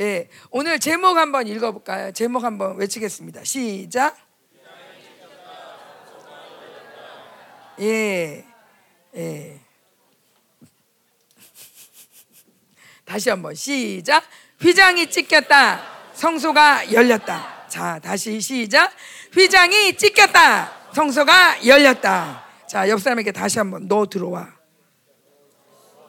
예, 오늘 제목 한번 읽어볼까요? 제목 한번 외치겠습니다. 시작. 예, 예. 다시 한번 시작. 휘장이 찢겼다. 성소가 열렸다. 자, 다시 시작. 휘장이 찢겼다. 성소가 열렸다. 자, 옆 사람에게 다시 한번 너 들어와.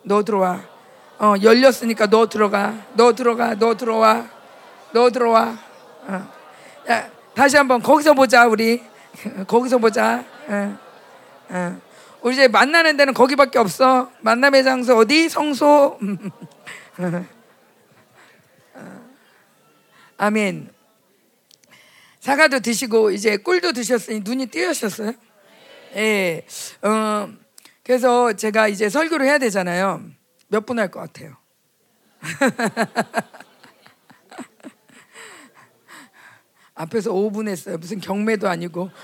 너 들어와. 어, 열렸으니까 너 들어가. 너 들어가. 너 들어와. 너 들어와. 어. 야, 다시 한번 거기서 보자, 우리. 거기서 보자. 어. 어. 우리 이제 만나는 데는 거기밖에 없어. 만남의 장소 어디? 성소. 아멘. 사과도 드시고 이제 꿀도 드셨으니 눈이 띄으셨어요? 예. 어, 그래서 제가 이제 설교를 해야 되잖아요. 몇 분 할 것 같아요? 앞에서 5분 했어요. 무슨 경매도 아니고.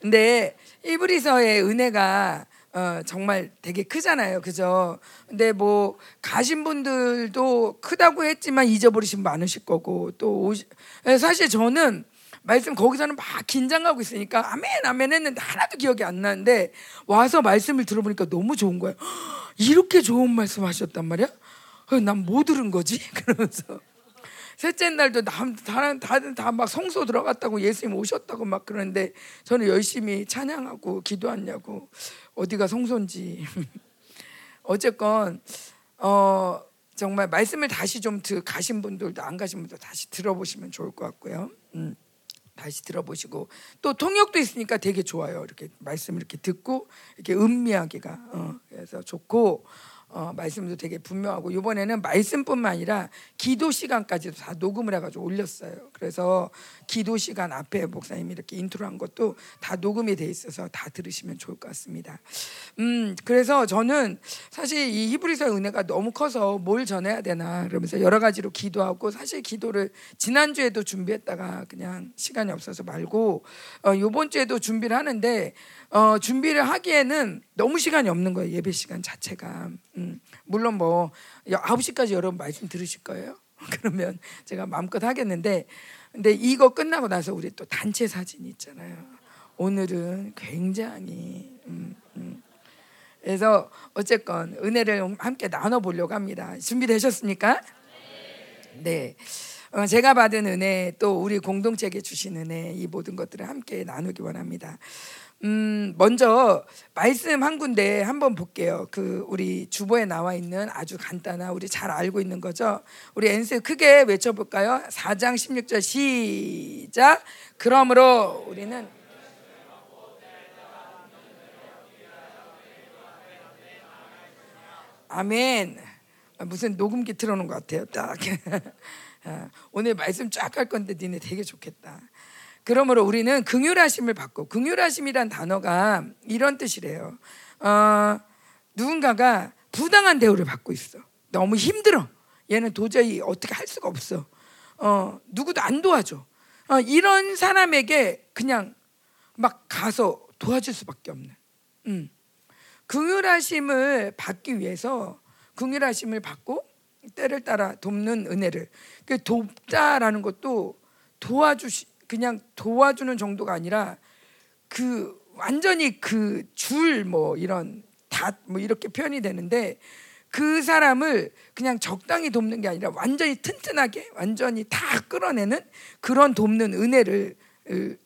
근데 이브리서의 은혜가 어, 정말 되게 크잖아요. 그죠? 근데 뭐 가신 분들도 크다고 했지만 잊어버리신 많으실 거고 또 오시, 예, 사실 저는 말씀 거기서는 막 긴장하고 있으니까 아멘 아멘 했는데 하나도 기억이 안 나는데 와서 말씀을 들어보니까 너무 좋은 거예요. 이렇게 좋은 말씀 하셨단 말이야? 난 뭐 들은 거지? 그러면서 셋째 날도 다른 다들 다막 성소 들어갔다고 예수님 오셨다고 막 그러는데 저는 열심히 찬양하고 기도하냐고 어디가 성소인지 어쨌건 어 정말 말씀을 다시 좀 가신 분들도 안 가신 분들 다시 들어보시면 좋을 것 같고요. 음. 다시 들어보시고 또 통역도 있으니까 되게 좋아요. 이렇게 말씀 이렇게 듣고 이렇게 음미하기가 어, 그래서 좋고 어, 말씀도 되게 분명하고 이번에는 말씀뿐만 아니라 기도 시간까지도 다 녹음을 해가지고 올렸어요. 그래서 기도 시간 앞에 목사님이 이렇게 인트로한 것도 다 녹음이 돼 있어서 다 들으시면 좋을 것 같습니다. 음, 그래서 저는 사실 이 히브리서 은혜가 너무 커서 뭘 전해야 되나 그러면서 여러 가지로 기도하고 사실 기도를 지난 주에도 준비했다가 그냥 시간이 없어서 말고 어, 이번 주에도 준비를 하는데 어, 준비를 하기에는 너무 시간이 없는 거예요. 예배 시간 자체가. 음, 물론 뭐 9시까지 여러분 말씀 들으실 거예요. 그러면 제가 마음껏 하겠는데 근데 이거 끝나고 나서 우리 또 단체 사진 있잖아요. 오늘은 굉장히 음, 음. 그래서 어쨌건 은혜를 함께 나눠 보려고 합니다. 준비되셨습니까? 네. 어, 제가 받은 은혜 또 우리 공동체에게 주신 은혜 이 모든 것들을 함께 나누기 원합니다. 음, 먼저 말씀 한 군데 한번 볼게요. 그 우리 주보에 나와 있는 아주 간단한 우리 잘 알고 있는 거죠. 우리 엔스 크게 외쳐 볼까요? 4장 16절 시작. 그러므로 우리는 아멘. 무슨 녹음기 틀어놓은 것 같아요. 딱. 오늘 말씀 쫙 할 건데 니네 되게 좋겠다. 그러므로 우리는 긍휼하심을 받고 긍휼하심이란 단어가 이런 뜻이래요. 어, 누군가가 부당한 대우를 받고 있어. 너무 힘들어. 얘는 도저히 어떻게 할 수가 없어. 어, 누구도 안 도와줘. 어, 이런 사람에게 그냥 막 가서 도와줄 수밖에 없는. 음. 긍휼하심을 받기 위해서 긍휼하심을 받고 때를 따라 돕는 은혜를 그 돕자라는 것도 도와주시 그냥 도와주는 정도가 아니라 그 완전히 그 줄 뭐 이런 닷뭐 이렇게 표현이 되는데 그 사람을 그냥 적당히 돕는 게 아니라 완전히 튼튼하게 완전히 다 끌어내는 그런 돕는 은혜를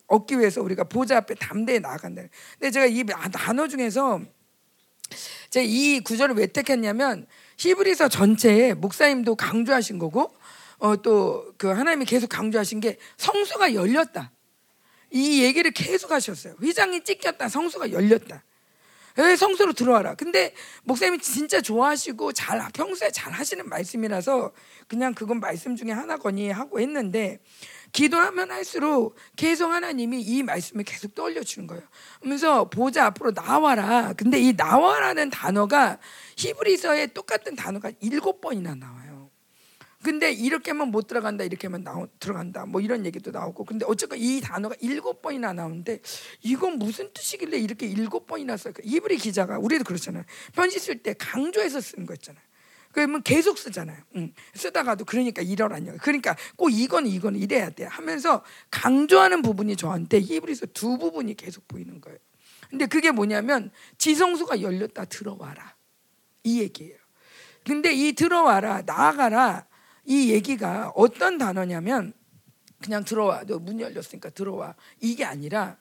얻기 위해서 우리가 보좌 앞에 담대히 나아간다. 근데 제가 이 단어 중에서 제가 이 구절을 왜 택했냐면 히브리서 전체에 목사님도 강조하신 거고 어, 또 그 하나님이 계속 강조하신 게 성소가 열렸다. 이 얘기를 계속 하셨어요. 휘장이 찢겼다. 성소가 열렸다. 왜 성소로 들어와라. 근데 목사님이 진짜 좋아하시고 잘 평소에 잘 하시는 말씀이라서 그냥 그건 말씀 중에 하나거니 하고 했는데 기도하면 할수록 계속 하나님이 이 말씀을 계속 떠올려 주는 거예요. 그러면서 보자 앞으로 나와라. 근데 이 나와라는 단어가 히브리서에 똑같은 단어가 일곱 번이나 나와요. 근데 이렇게만 못 들어간다 이렇게만 나오, 들어간다 뭐 이런 얘기도 나오고 근데 어쨌건 이 단어가 일곱 번이나 나오는데 이건 무슨 뜻이길래 이렇게 일곱 번이나 쓸까 이브리 기자가 우리도 그렇잖아요 편지 쓸 때 강조해서 쓰는 거 있잖아요 그러면 계속 쓰잖아요. 응. 쓰다가도 그러니까 이러라냐. 그러니까 꼭 이거는 이거는 이래야 돼 하면서 강조하는 부분이 저한테 히브리서 두 부분이 계속 보이는 거예요. 근데 그게 뭐냐면 지성소가 열렸다 들어와라 이 얘기예요. 근데 이 들어와라 나아가라 이 얘기가 어떤 단어냐면 그냥 들어와 너 문 열렸으니까 들어와 이게 아니라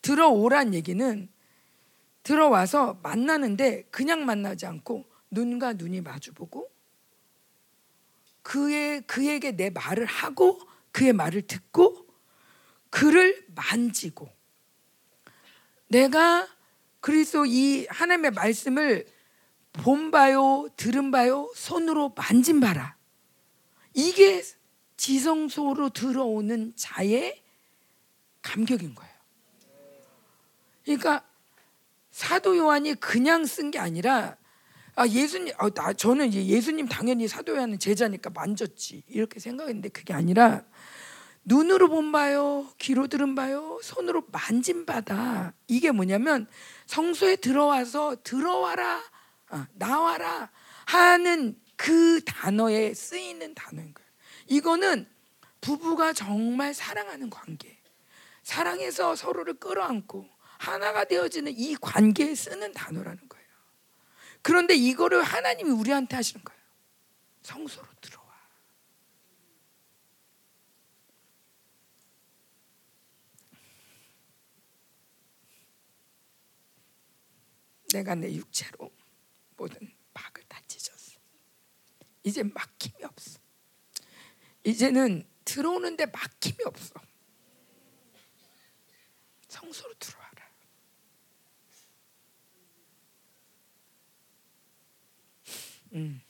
들어오란 얘기는 들어와서 만나는데 그냥 만나지 않고 눈과 눈이 마주보고 그의 그에게 내 말을 하고 그의 말을 듣고 그를 만지고 내가 그리스도 이 하나님의 말씀을 본 바요, 들은 바요, 손으로 만진 바라. 이게 지성소로 들어오는 자의 감격인 거예요. 그러니까 사도 요한이 그냥 쓴 게 아니라 아 예수님 아, 나, 저는 예수님 당연히 사도 요한은 제자니까 만졌지 이렇게 생각했는데 그게 아니라 눈으로 본 바요, 귀로 들은 바요, 손으로 만진 바다. 이게 뭐냐면 성소에 들어와서 들어와라, 아, 나와라 하는 그 단어에 쓰이는 단어인 거예요. 이거는 부부가 정말 사랑하는 관계, 사랑해서 서로를 끌어안고 하나가 되어지는 이 관계에 쓰는 단어라는 거예요. 그런데 이거를 하나님이 우리한테 하시는 거예요. 성소로 들어와. 내가 내 육체로 모든. 이제 막힘이 없어. 이제는 들어오는데 막힘이 없어. 성소로 들어와라. 음.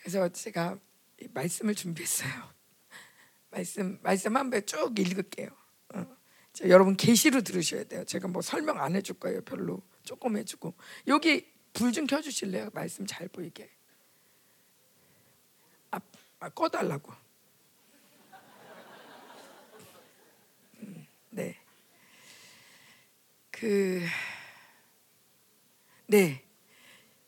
그래서 제가 말씀을 준비했어요. 말씀 말씀 한 번 쭉 읽을게요. 어. 여러분 계시로 들으셔야 돼요. 제가 뭐 설명 안 해줄 거예요. 별로 조금 해주고 여기 불 좀 켜주실래요? 말씀 잘 보이게. 아, 아 꺼달라고. 음, 네. 그, 네.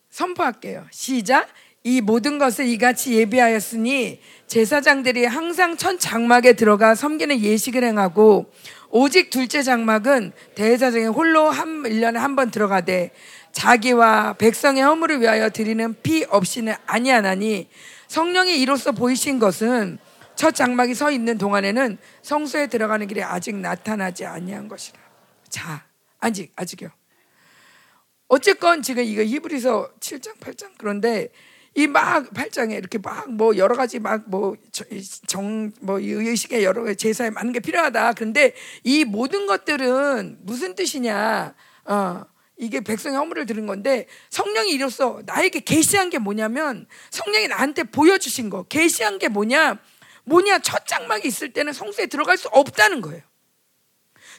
선포할게요. 시작. 이 모든 것을 이같이 예비하였으니 제사장들이 항상 첫 장막에 들어가 섬기는 예식을 행하고 오직 둘째 장막은 대제사장이 홀로 한 1년에 한 번 들어가되 자기와 백성의 허물을 위하여 드리는 피 없이는 아니하나니 성령이 이로써 보이신 것은 첫 장막이 서 있는 동안에는 성소에 들어가는 길이 아직 나타나지 아니한 것이라. 자, 아직 아직요. 어쨌건 지금 이거 히브리서 7장 8장 그런데 이 막 8장에 이렇게 막 뭐 여러 가지 막 뭐 정뭐 의식의 여러 가지 제사에 많은 게 필요하다. 그런데 이 모든 것들은 무슨 뜻이냐? 어. 이게 백성의 허물을 들은 건데 성령이 이로써 나에게 계시한 게 뭐냐면 성령이 나한테 보여주신 거 계시한 게 뭐냐 뭐냐 첫 장막이 있을 때는 성소에 들어갈 수 없다는 거예요.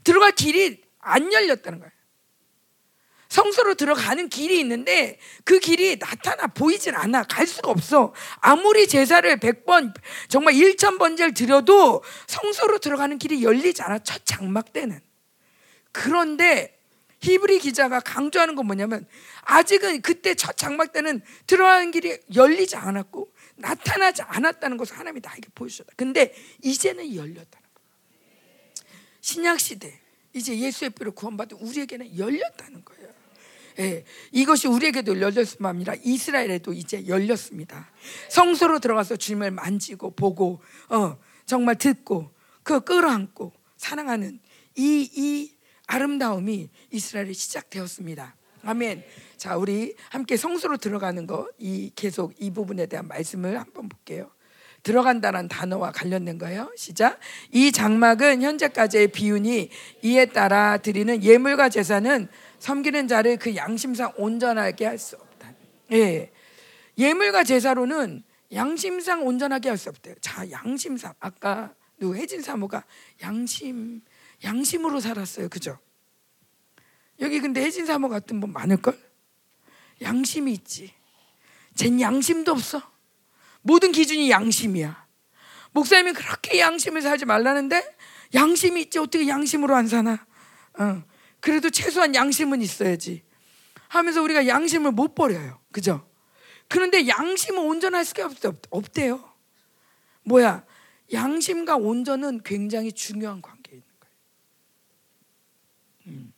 들어갈 길이 안 열렸다는 거예요. 성소로 들어가는 길이 있는데 그 길이 나타나 보이질 않아. 갈 수가 없어. 아무리 제사를 100번, 정말 1000번째를 드려도 성소로 들어가는 길이 열리지 않아. 첫 장막 때는. 그런데 히브리 기자가 강조하는 건 뭐냐면 아직은 그때 첫 장막 때는 들어가는 길이 열리지 않았고 나타나지 않았다는 것을 하나님이 나에게 보여주셨다. 근데 이제는 열렸다는 거예요. 신약 시대 이제 예수의 피로 구원받은 우리에게는 열렸다는 거예요. 예, 이것이 우리에게도 열렸을 뿐 아니라 이스라엘에도 이제 열렸습니다. 성소로 들어가서 주님을 만지고 보고 어, 정말 듣고 그 끌어안고 사랑하는 이, 이 아름다움이 이스라엘에 시작되었습니다. 아멘. 자, 우리 함께 성소로 들어가는 거, 이 계속 이 부분에 대한 말씀을 한번 볼게요. 들어간다는 단어와 관련된 거예요. 시작. 이 장막은 현재까지의 비운이 이에 따라 드리는 예물과 제사는 섬기는 자를 그 양심상 온전하게 할 수 없다. 예. 예물과 제사로는 양심상 온전하게 할 수 없대요. 자, 양심상 아까 누 혜진 사모가 양심 양심으로 살았어요. 그죠? 여기 근데 혜진 사모 같은 분 많을걸? 양심이 있지. 쟨 양심도 없어. 모든 기준이 양심이야. 목사님이 그렇게 양심을 살지 말라는데 양심이 있지 어떻게 양심으로 안 사나? 어. 그래도 최소한 양심은 있어야지. 하면서 우리가 양심을 못 버려요. 그죠? 그런데 양심은 온전할 수가 없, 없대요. 뭐야? 양심과 온전은 굉장히 중요한 관계에 있는 거예요. 음.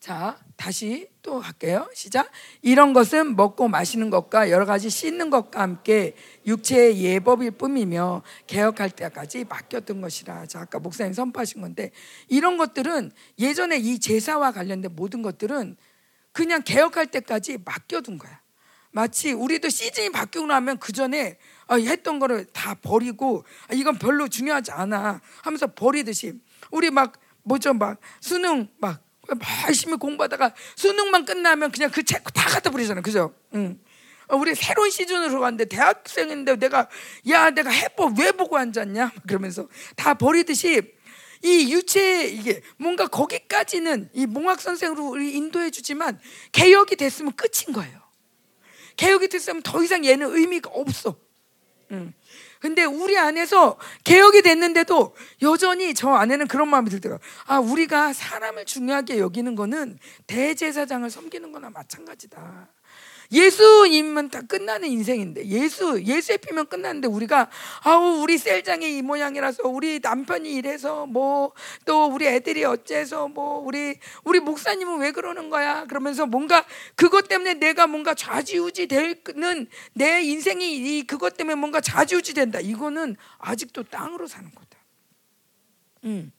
자, 다시 또 할게요. 시작. 이런 것은 먹고 마시는 것과 여러 가지 씻는 것과 함께 육체의 예법일 뿐이며 개혁할 때까지 맡겼던 것이라. 자, 아까 목사님 선포하신 건데 이런 것들은 예전에 이 제사와 관련된 모든 것들은 그냥 개혁할 때까지 맡겨둔 거야. 마치 우리도 시즌이 바뀌고 나면 그 전에 아, 했던 거를 다 버리고 아, 이건 별로 중요하지 않아 하면서 버리듯이 우리 막 뭐죠 막 수능 막 열심히 공부하다가 수능만 끝나면 그냥 그 책 다 갖다 버리잖아 그죠? 응. 어, 우리 새로운 시즌으로 갔는데 대학생인데 내가 야 내가 해법 왜 보고 앉았냐 그러면서 다 버리듯이 이 유체 이게 뭔가 거기까지는 이 몽학 선생으로 우리 인도해 주지만 개혁이 됐으면 끝인 거예요. 개혁이 됐으면 더 이상 얘는 의미가 없어. 응. 근데 우리 안에서 개혁이 됐는데도 여전히 저 안에는 그런 마음이 들더라고요. 아, 우리가 사람을 중요하게 여기는 거는 대제사장을 섬기는 거나 마찬가지다. 예수님은 다 끝나는 인생인데 예수 예수에 피면 끝났는데 우리가 아우 우리 셀장이 이 모양이라서 우리 남편이 이래서 뭐 또 우리 애들이 어째서 뭐 우리 우리 목사님은 왜 그러는 거야 그러면서 뭔가 그것 때문에 내가 뭔가 좌지우지 되는 내 인생이 이 그것 때문에 뭔가 좌지우지 된다 이거는 아직도 땅으로 사는 거다. 음.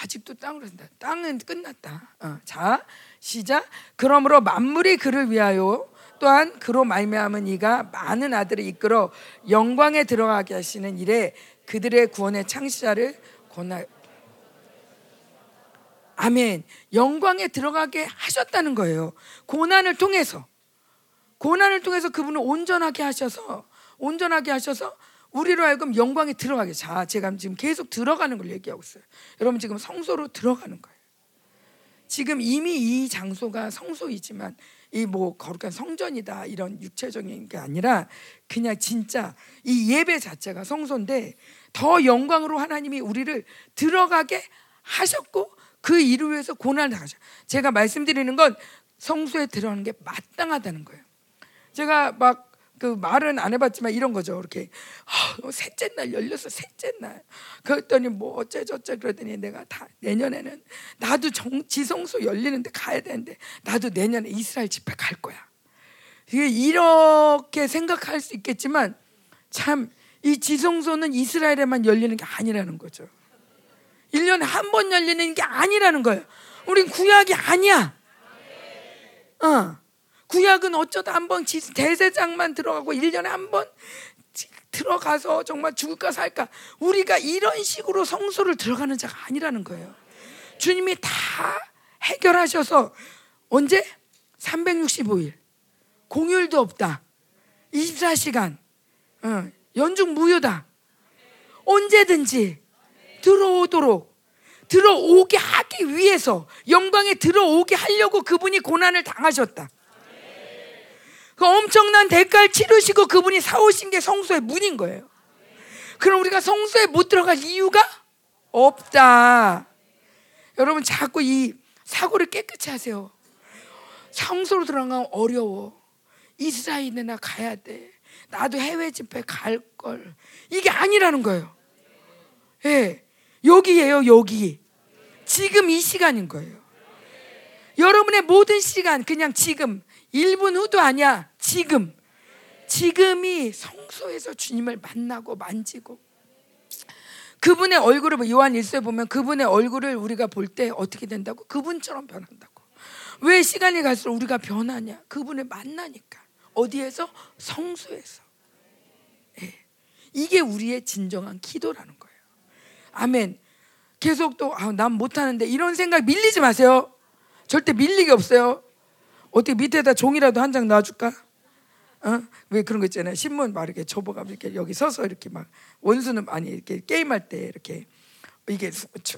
아직도 땅으로 산다. 땅은 끝났다. 어. 자, 시작. 그러므로 만물이 그를 위하여 또한 그로 말미암은 이가 많은 아들을 이끌어 영광에 들어가게 하시는 일에 그들의 구원의 창시자를 권하 아멘. 영광에 들어가게 하셨다는 거예요. 고난을 통해서 고난을 통해서 그분을 온전하게 하셔서 온전하게 하셔서 우리로 하여금 영광에 들어가게. 자, 제가 지금 계속 들어가는 걸 얘기하고 있어요. 여러분 지금 성소로 들어가는 거예요. 지금 이미 이 장소가 성소이지만 이 뭐 거룩한 성전이다 이런 육체적인 게 아니라 그냥 진짜 이 예배 자체가 성소인데 더 영광으로 하나님이 우리를 들어가게 하셨고 그 일을 위해서 고난을 당하셔. 제가 말씀드리는 건 성소에 들어가는 게 마땅하다는 거예요. 제가 막 그 말은 안 해봤지만 이런 거죠. 이렇게 어, 셋째 날 열렸어. 셋째 날. 그랬더니 뭐 어째 저째 그러더니 내가 다 내년에는 나도 정, 지성소 열리는데 가야 되는데 나도 내년에 이스라엘 집회 갈 거야. 이게 이렇게 생각할 수 있겠지만 참 이 지성소는 이스라엘에만 열리는 게 아니라는 거죠. 1년에 한 번 열리는 게 아니라는 거예요. 우린 구약이 아니야. 어. 구약은 어쩌다 한 번 대세장만 들어가고 1년에 한 번 들어가서 정말 죽을까 살까 우리가 이런 식으로 성소를 들어가는 자가 아니라는 거예요. 주님이 다 해결하셔서 언제 365일 공휴일도 없다. 24시간 어, 연중 무효다. 언제든지 들어오도록 들어오게 하기 위해서 영광에 들어오게 하려고 그분이 고난을 당하셨다. 그 엄청난 대가를 치르시고 그분이 사오신 게 성소의 문인 거예요. 그럼 우리가 성소에 못 들어갈 이유가 없다. 여러분 자꾸 이 사고를 깨끗이 하세요. 성소로 들어가면 어려워. 이스라엘에 나 가야 돼. 나도 해외 집회 갈 걸. 이게 아니라는 거예요. 예. 네. 여기에요, 여기. 지금 이 시간인 거예요. 여러분의 모든 시간 그냥 지금 1분 후도 아니야. 지금. 지금이 성소에서 주님을 만나고 만지고 그분의 얼굴을 요한 1세 보면 그분의 얼굴을 우리가 볼 때 어떻게 된다고? 그분처럼 변한다고. 왜 시간이 갈수록 우리가 변하냐? 그분을 만나니까. 어디에서? 성소에서. 네. 이게 우리의 진정한 기도라는 거예요. 아멘. 계속 또, 아, 난 못하는데 이런 생각 밀리지 마세요. 절대 밀리기 없어요. 어떻게 밑에다 종이라도 한 장 놔줄까? 어? 왜 그런 거 있잖아요. 신문 막 이렇게 접어가 이렇게 여기 서서 이렇게 막 원수는 아니 이렇게 게임할 때 이렇게 이게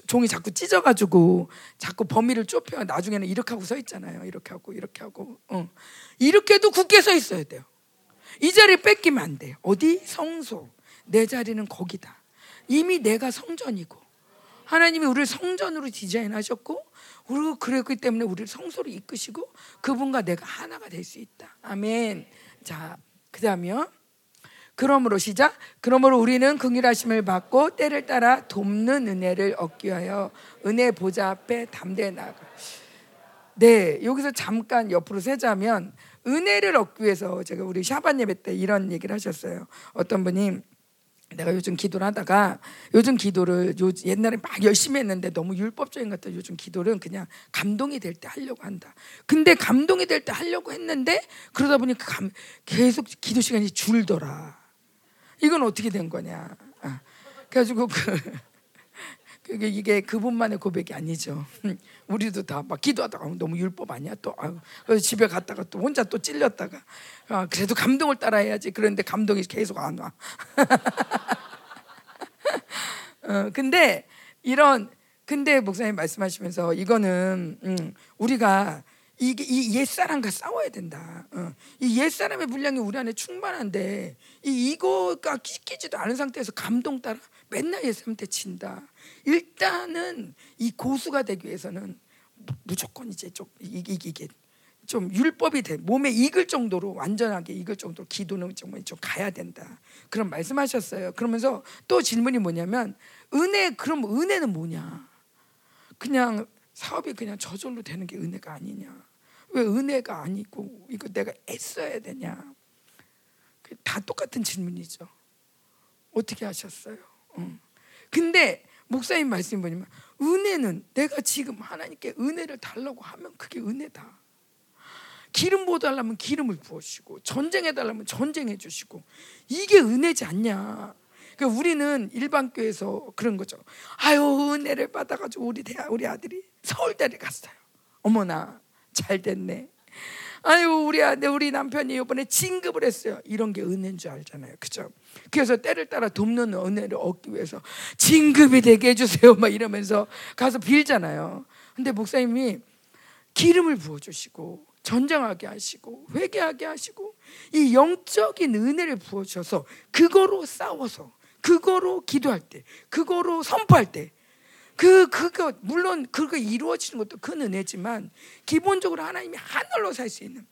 종이 자꾸 찢어가지고 자꾸 범위를 좁혀 나중에는 이렇게 하고 서 있잖아요. 이렇게 하고 이렇게 하고 어. 이렇게도 굳게 서 있어야 돼요. 이 자리 뺏기면 안 돼요. 어디 성소 내 자리는 거기다. 이미 내가 성전이고 하나님이 우리를 성전으로 디자인하셨고 그리고 그랬기 때문에 우리를 성소로 이끄시고 그분과 내가 하나가 될 수 있다. 아멘. 자, 그다음이요. 그러므로 시작. 그러므로 우리는 긍휼하심을 받고 때를 따라 돕는 은혜를 얻기 위하여 은혜 보좌 앞에 담대히 나가. 네, 여기서 잠깐 옆으로 세자면 은혜를 얻기 위해서 제가 우리 샤반 예배 때 이런 얘기를 하셨어요. 어떤 분이 내가 요즘 기도를 하다가 요즘 기도를 요, 옛날에 막 열심히 했는데 너무 율법적인 것 같아 요즘 기도는 그냥 감동이 될 때 하려고 한다. 근데 감동이 될 때 하려고 했는데 그러다 보니까 감, 계속 기도 시간이 줄더라. 이건 어떻게 된 거냐? 아, 그래가지고 그 그게 이게 그분만의 고백이 아니죠. 우리도 다 막 기도하다가 너무 율법 아니야 또 아유, 집에 갔다가 또 혼자 또 찔렸다가 아, 그래도 감동을 따라해야지. 그런데 감동이 계속 안 와. 어, 근데 이런 근데 목사님 말씀하시면서 이거는 음, 우리가 이게 이 옛사람과 싸워야 된다. 어. 이 옛사람의 분량이 우리 안에 충만한데 이 이거가 끼지도 않은 상태에서 감동 따라 맨날 옛사람한테 친다. 일단은 이 고수가 되기 위해서는 무조건 이제 좀 이게 좀 율법이 돼 몸에 익을 정도로 완전하게 익을 정도로 기도는 정말 좀 가야 된다. 그런 말씀하셨어요. 그러면서 또 질문이 뭐냐면 은혜 그럼 은혜는 뭐냐? 그냥 사업이 그냥 저절로 되는 게 은혜가 아니냐? 왜 은혜가 아니고 이거 내가 애써야 되냐? 다 똑같은 질문이죠. 어떻게 하셨어요? 응. 근데 목사님 말씀이 뭐냐면 은혜는 내가 지금 하나님께 은혜를 달라고 하면 그게 은혜다. 기름 부어달라면 기름을 부어주시고 전쟁해달라면 전쟁해 주시고 이게 은혜지 않냐? 그러니까 우리는 일반 교회에서 그런 거죠. 아유 은혜를 받아가지고 우리 대 우리 아들이 서울대를 갔어요. 어머나 잘 됐네. 아유 우리 아들 우리 남편이 이번에 진급을 했어요. 이런 게 은혜인 줄 알잖아요, 그죠? 그래서 때를 따라 돕는 은혜를 얻기 위해서 진급이 되게 해주세요, 막 이러면서 가서 빌잖아요. 근데 목사님이 기름을 부어주시고 전쟁하게 하시고 회개하게 하시고 이 영적인 은혜를 부어주셔서 그거로 싸워서 그거로 기도할 때 그거로 선포할 때 그 그거 물론 그거 이루어지는 것도 큰 은혜지만 기본적으로 하나님이 하늘로 살 수 있는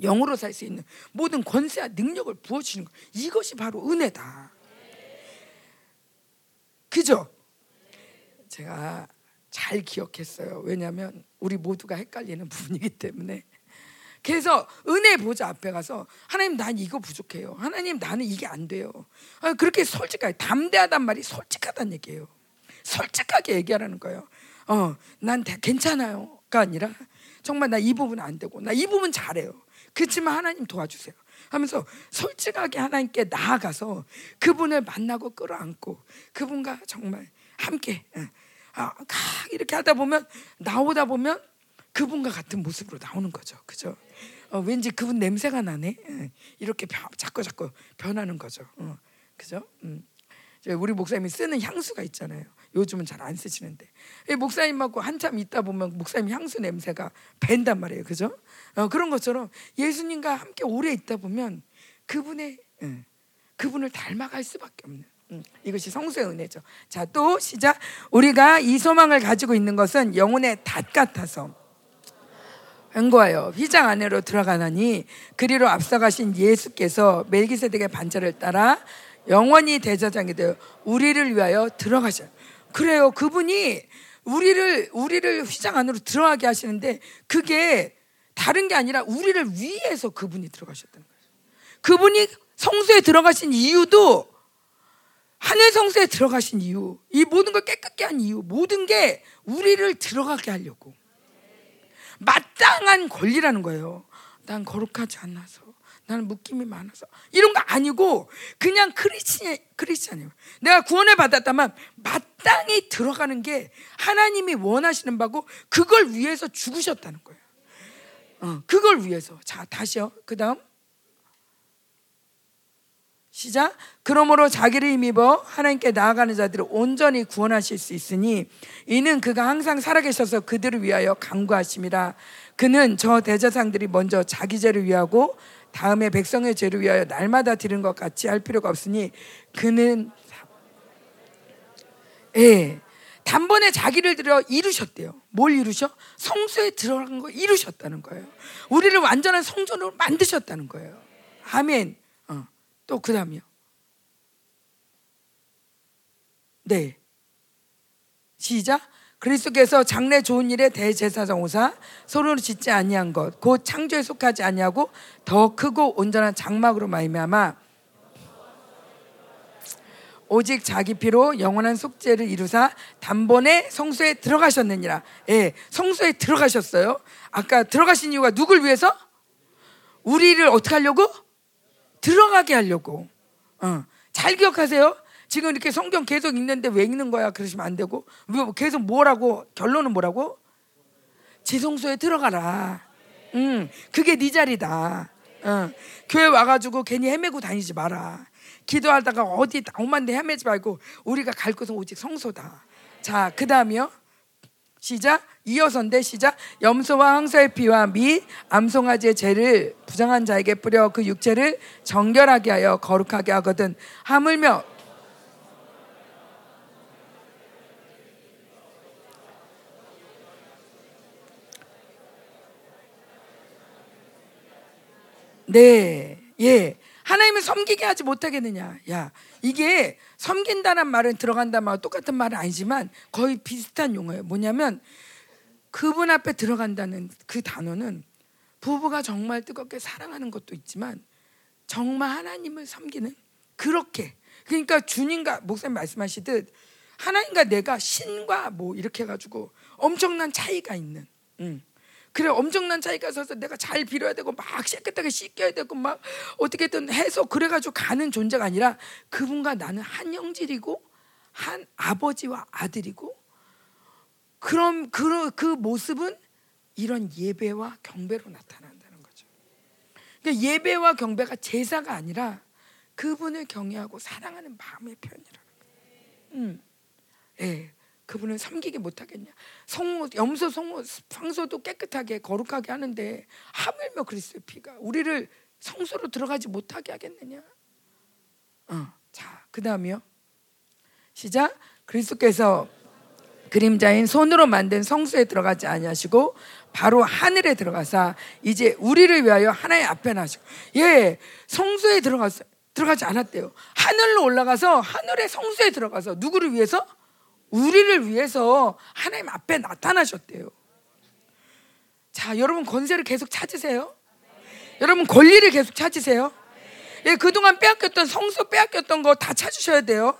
영으로 살 수 있는 모든 권세와 능력을 부어 주시는 것 이것이 바로 은혜다. 그죠? 제가 잘 기억했어요. 왜냐하면 우리 모두가 헷갈리는 부분이기 때문에 그래서 은혜 보좌 앞에 가서 하나님 난 이거 부족해요. 하나님 나는 이게 안 돼요. 아, 그렇게 솔직하게 담대하단 말이 솔직하다는 얘기예요. 솔직하게 얘기하라는 거예요. 어, 난 괜찮아요가 아니라 정말 나 이 부분 안 되고 나 이 부분 잘해요. 그렇지만 하나님 도와주세요. 하면서 솔직하게 하나님께 나아가서 그분을 만나고 끌어안고 그분과 정말 함께 예. 아, 이렇게 하다 보면 나오다 보면 그분과 같은 모습으로 나오는 거죠. 그죠? 어, 왠지 그분 냄새가 나네. 예. 이렇게 변, 자꾸 자꾸 변하는 거죠. 어, 그죠? 음. 우리 목사님이 쓰는 향수가 있잖아요. 요즘은 잘 안 쓰시는데 목사님하고 한참 있다 보면 목사님 향수 냄새가 밴단 말이에요, 그죠? 어, 그런 것처럼 예수님과 함께 오래 있다 보면 그분의 예, 그분을 닮아갈 수밖에 없는 음, 이것이 성수의 은혜죠. 자, 또 시작. 우리가 이 소망을 가지고 있는 것은 영혼의 닷 같아서 행거하여 휘장 안으로 들어가나니 그리로 앞서가신 예수께서 멜기세덱의 반차를 따라 영원히 대제장이 되어 우리를 위하여 들어가셔. 그래요. 그분이 우리를 우리를 휘장 안으로 들어가게 하시는데 그게 다른 게 아니라 우리를 위해서 그분이 들어가셨다는 거예요. 그분이 성소에 들어가신 이유도 하늘 성소에 들어가신 이유, 이 모든 걸 깨끗게 한 이유, 모든 게 우리를 들어가게 하려고. 마땅한 권리라는 거예요. 난 거룩하지 않아서. 나는 묶임이 많아서 이런 거 아니고 그냥 크리스찬 크리스찬이에요. 내가 구원을 받았다면 마땅히 들어가는 게 하나님이 원하시는 바고 그걸 위해서 죽으셨다는 거예요. 어, 그걸 위해서. 자 다시요. 그다음 시작. 그러므로 자기를 힘입어 하나님께 나아가는 자들을 온전히 구원하실 수 있으니 이는 그가 항상 살아계셔서 그들을 위하여 강구하심이라. 그는 저 대제사장들이 먼저 자기 죄를 위하고 다음에 백성의 죄를 위하여 날마다 드리는 것 같이 할 필요가 없으니 그는 예 단번에 자기를 들여 이루셨대요. 뭘 이루셔? 성소에 들어간 거 이루셨다는 거예요. 우리를 완전한 성전으로 만드셨다는 거예요. 아멘. 어. 또 그다음이요. 네. 시작. 그리스도께서 장래 좋은 일에 대제사장 오사 서로를 짓지 아니한 것 곧 창조에 속하지 아니하고 더 크고 온전한 장막으로 말미암아 오직 자기 피로 영원한 속죄를 이루사 단번에 성소에 들어가셨느니라. 예, 성소에 들어가셨어요. 아까 들어가신 이유가 누굴 위해서? 우리를 어떻게 하려고? 들어가게 하려고. 어. 잘 기억하세요. 지금 이렇게 성경 계속 읽는데 왜 읽는 거야? 그러시면 안 되고 계속 뭐라고 결론은 뭐라고? 지성소에 들어가라. 음, 그게 네 자리다. 어. 교회 와가지고 괜히 헤매고 다니지 마라. 기도하다가 어디 오만 데 헤매지 말고 우리가 갈 곳은 오직 성소다. 자, 그 다음이요. 시작. 이어선대 시작. 염소와 황소의 피와 미 암송아지의 죄를 부정한 자에게 뿌려 그 육체를 정결하게 하여 거룩하게 하거든. 하물며 네, 예. 하나님을 섬기게 하지 못하겠느냐. 야, 이게 섬긴다는 말은 들어간다는 말 똑같은 말은 아니지만 거의 비슷한 용어예요. 뭐냐면 그분 앞에 들어간다는 그 단어는 부부가 정말 뜨겁게 사랑하는 것도 있지만 정말 하나님을 섬기는 그렇게 그러니까 주님과 목사님 말씀하시듯 하나님과 내가 신과 뭐 이렇게 해가지고 엄청난 차이가 있는. 음. 그래 엄청난 차이가 있어서 내가 잘 빌어야 되고 막 깨끗하게 씻겨야 되고 막 어떻게든 해서 그래가지고 가는 존재가 아니라 그분과 나는 한 형질이고 한 아버지와 아들이고 그럼 그, 그 모습은 이런 예배와 경배로 나타난다는 거죠. 그러니까 예배와 경배가 제사가 아니라 그분을 경외하고 사랑하는 마음의 표현이라는 거예요. 음. 예. 그분을 섬기게 못하겠냐? 성 염소, 성 황소도 깨끗하게 거룩하게 하는데 하물며 그리스도의 피가 우리를 성소로 들어가지 못하게 하겠느냐? 어, 자, 그 다음이요. 시작. 그리스도께서 그림자인 손으로 만든 성소에 들어가지 아니하시고 바로 하늘에 들어가사 이제 우리를 위하여 하나님 앞에 나시고 예 성소에 들어가서 들어가지 않았대요 하늘로 올라가서 하늘의 성소에 들어가서 누구를 위해서 우리를 위해서 하나님 앞에 나타나셨대요. 자, 여러분 권세를 계속 찾으세요. 여러분 권리를 계속 찾으세요. 예, 그동안 빼앗겼던 성소 빼앗겼던 거 다 찾으셔야 돼요.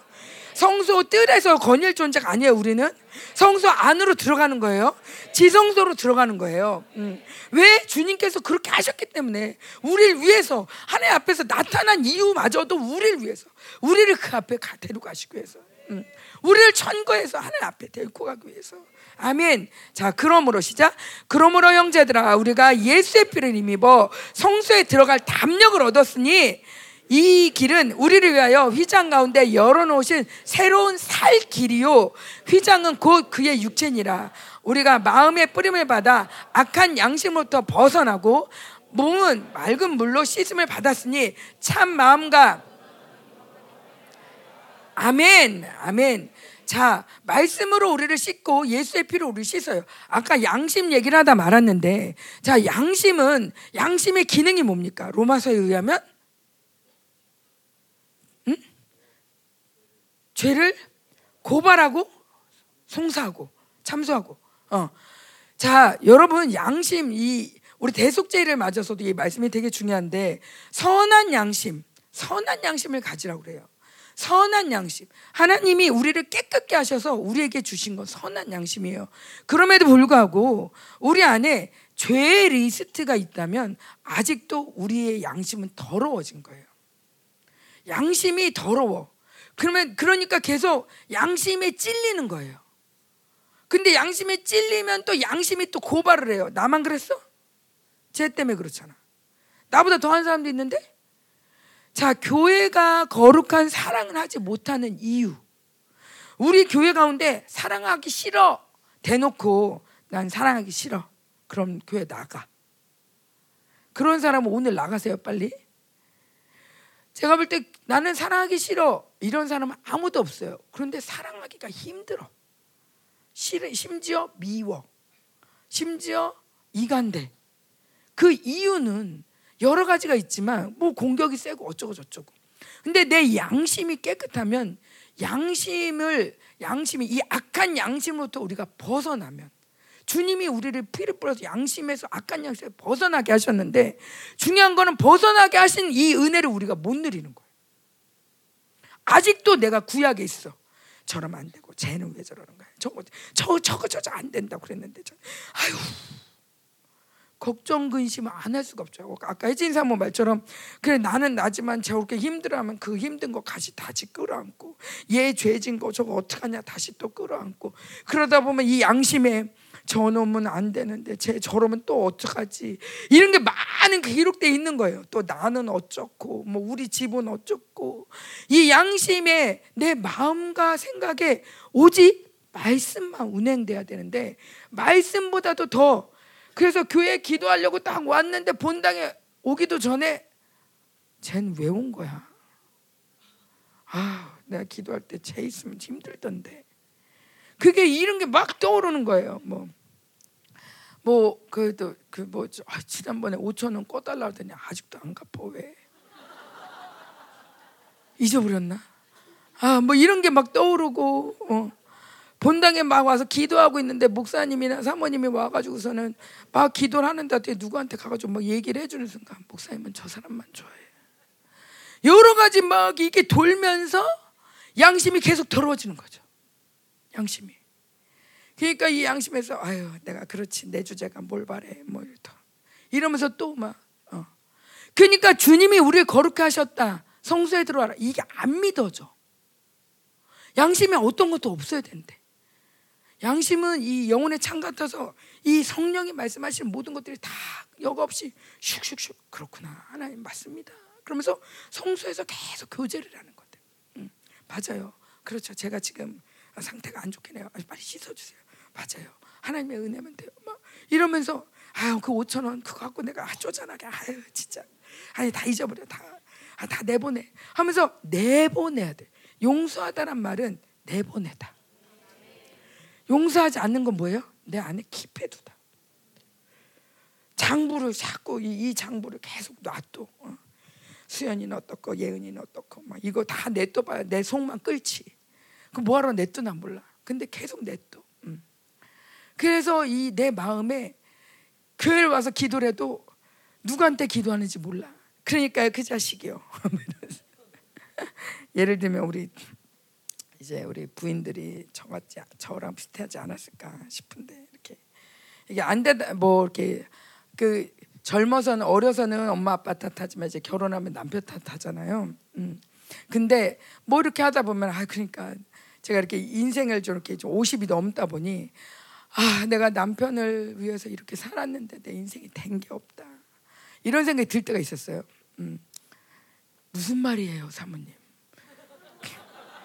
성소 뜰에서 거닐 존재가 아니에요, 우리는. 성소 안으로 들어가는 거예요. 지성소로 들어가는 거예요. 음. 왜? 주님께서 그렇게 하셨기 때문에. 우리를 위해서, 하나님 앞에서 나타난 이유마저도 우리를 위해서. 우리를 그 앞에 데리고 가시기 위해서. 음. 우리를 천거에서 하나님 앞에 데리고 가기 위해서. 아멘. 자, 그러므로 시작. 그러므로 형제들아, 우리가 예수의 피를 힘입어 성소에 들어갈 담력을 얻었으니 이 길은 우리를 위하여 휘장 가운데 열어놓으신 새로운 살 길이요. 휘장은 곧 그의 육체니라. 우리가 마음의 뿌림을 받아 악한 양심으로부터 벗어나고 몸은 맑은 물로 씻음을 받았으니 참 마음과 아멘, 아멘. 자, 말씀으로 우리를 씻고 예수의 피로 우리를 씻어요. 아까 양심 얘기를 하다 말았는데, 자, 양심은, 양심의 기능이 뭡니까? 로마서에 의하면? 응? 죄를 고발하고, 송사하고, 참소하고, 어. 자, 여러분, 양심, 이, 우리 대속죄를 맞아서도 이 말씀이 되게 중요한데, 선한 양심, 선한 양심을 가지라고 그래요. 선한 양심. 하나님이 우리를 깨끗게 하셔서 우리에게 주신 건 선한 양심이에요. 그럼에도 불구하고 우리 안에 죄의 리스트가 있다면 아직도 우리의 양심은 더러워진 거예요. 양심이 더러워. 그러면 그러니까 계속 양심에 찔리는 거예요. 근데 양심에 찔리면 또 양심이 또 고발을 해요. 나만 그랬어? 쟤 때문에 그렇잖아. 나보다 더한 사람도 있는데 자, 교회가 거룩한 사랑을 하지 못하는 이유. 우리 교회 가운데 사랑하기 싫어. 대놓고 난 사랑하기 싫어. 그럼 교회 나가. 그런 사람은 오늘 나가세요, 빨리. 제가 볼 때 나는 사랑하기 싫어. 이런 사람은 아무도 없어요. 그런데 사랑하기가 힘들어. 심지어 미워, 심지어 이간돼. 그 이유는 여러 가지가 있지만 뭐 공격이 세고 어쩌고 저쩌고. 근데 내 양심이 깨끗하면 양심을 양심이 이 악한 양심으로부터 우리가 벗어나면 주님이 우리를 피를 뿌려서 양심에서 악한 양심에 벗어나게 하셨는데 중요한 거는 벗어나게 하신 이 은혜를 우리가 못 누리는 거예요. 아직도 내가 구약에 있어. 저러면 안 되고 쟤는 왜 저러는 거야? 저거 저거 저거 안 된다 그랬는데 저 아유 걱정 근심 안 할 수가 없죠. 아까 혜진 사모 말처럼 그래 나는 나지만 저렇게 힘들어하면 그 힘든 거 다시 다시 끌어안고 얘 죄진 거 저거 어떡하냐 다시 또 끌어안고 그러다 보면 이 양심에 저놈은 안 되는데 쟤 저러면 또 어떡하지 이런 게 많은 기록돼 있는 거예요. 또 나는 어쩌고 뭐 우리 집은 어쩌고 이 양심에 내 마음과 생각에 오직 말씀만 운행돼야 되는데 말씀보다도 더 그래서 교회 기도하려고 딱 왔는데 본당에 오기도 전에 쟨 왜 온 거야? 아, 내가 기도할 때 쟤 있으면 힘들던데. 그게 이런 게 막 떠오르는 거예요. 뭐, 뭐 그래도 그 뭐 아, 지난번에 5천 원 꺼달라 하더니 아직도 안 갚어 왜? 잊어버렸나? 아, 뭐 이런 게 막 떠오르고. 어. 본당에 막 와서 기도하고 있는데 목사님이나 사모님이 와가지고서는 막 기도를 하는데 어떻게 누구한테 가가지고 막 얘기를 해주는 순간 목사님은 저 사람만 좋아해. 여러 가지 막 이게 돌면서 양심이 계속 더러워지는 거죠. 양심이. 그러니까 이 양심에서 아유 내가 그렇지 내 주제가 뭘 바래 뭐 이러다 이러면서 또막 어. 그러니까 주님이 우리를 거룩해 하셨다 성소에 들어와라 이게 안 믿어져. 양심에 어떤 것도 없어야 된대. 양심은 이 영혼의 창 같아서 이 성령이 말씀하시는 모든 것들이 다 여과 없이 슉슉슉 그렇구나 하나님 맞습니다. 그러면서 성소에서 계속 교제를 하는 거들. 음, 맞아요. 그렇죠. 제가 지금 상태가 안 좋긴 해요. 빨리 씻어주세요. 맞아요. 하나님의 은혜면 돼요. 막 이러면서 아유 그 5천 원 그거 갖고 내가 쪼잔하게 아유 진짜 아니 다 잊어버려 다. 아, 다 내보내 하면서 내보내야 돼. 용서하다란 말은 내보내다. 용서하지 않는 건 뭐예요? 내 안에 킵해두다. 장부를 자꾸 이, 이 장부를 계속 놔둬. 어. 수연이는 어떻고 예은이는 어떻고 막 이거 다 냅둬봐야 내 속만 끓지. 그 뭐하러 냅두나 몰라. 근데 계속 냅둬. 음. 그래서 이 내 마음에 교회를 와서 기도를 해도 누구한테 기도하는지 몰라. 그러니까 그 자식이요. 예를 들면 우리 이제 우리 부인들이 저같지 저랑 비슷하지 않았을까 싶은데 이렇게 이게 안 되다 뭐 이렇게 그 젊어서는 어려서는 엄마 아빠 탓하지만 이제 결혼하면 남편 탓하잖아요. 음. 근데 뭐 이렇게 하다 보면 아 그러니까 제가 이렇게 인생을 저렇게 50이 넘다 보니 아 내가 남편을 위해서 이렇게 살았는데 내 인생이 된 게 없다 이런 생각이 들 때가 있었어요. 음. 무슨 말이에요, 사모님?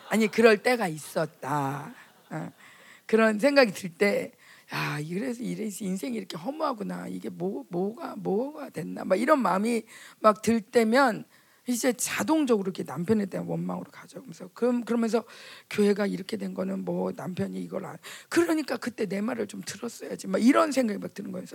아니 그럴 때가 있었다. 어. 그런 생각이 들 때, 야 이래서 이래서 인생이 이렇게 허무하구나. 이게 뭐 뭐가 뭐가 됐나. 막 이런 마음이 막 들 때면 이제 자동적으로 이렇게 남편에 대한 원망으로. 그래서 그럼 그러면서 교회가 이렇게 된 거는 뭐 남편이 이걸 안 그러니까 그때 내 말을 좀 들었어야지. 막 이런 생각이 막 드는 거예요.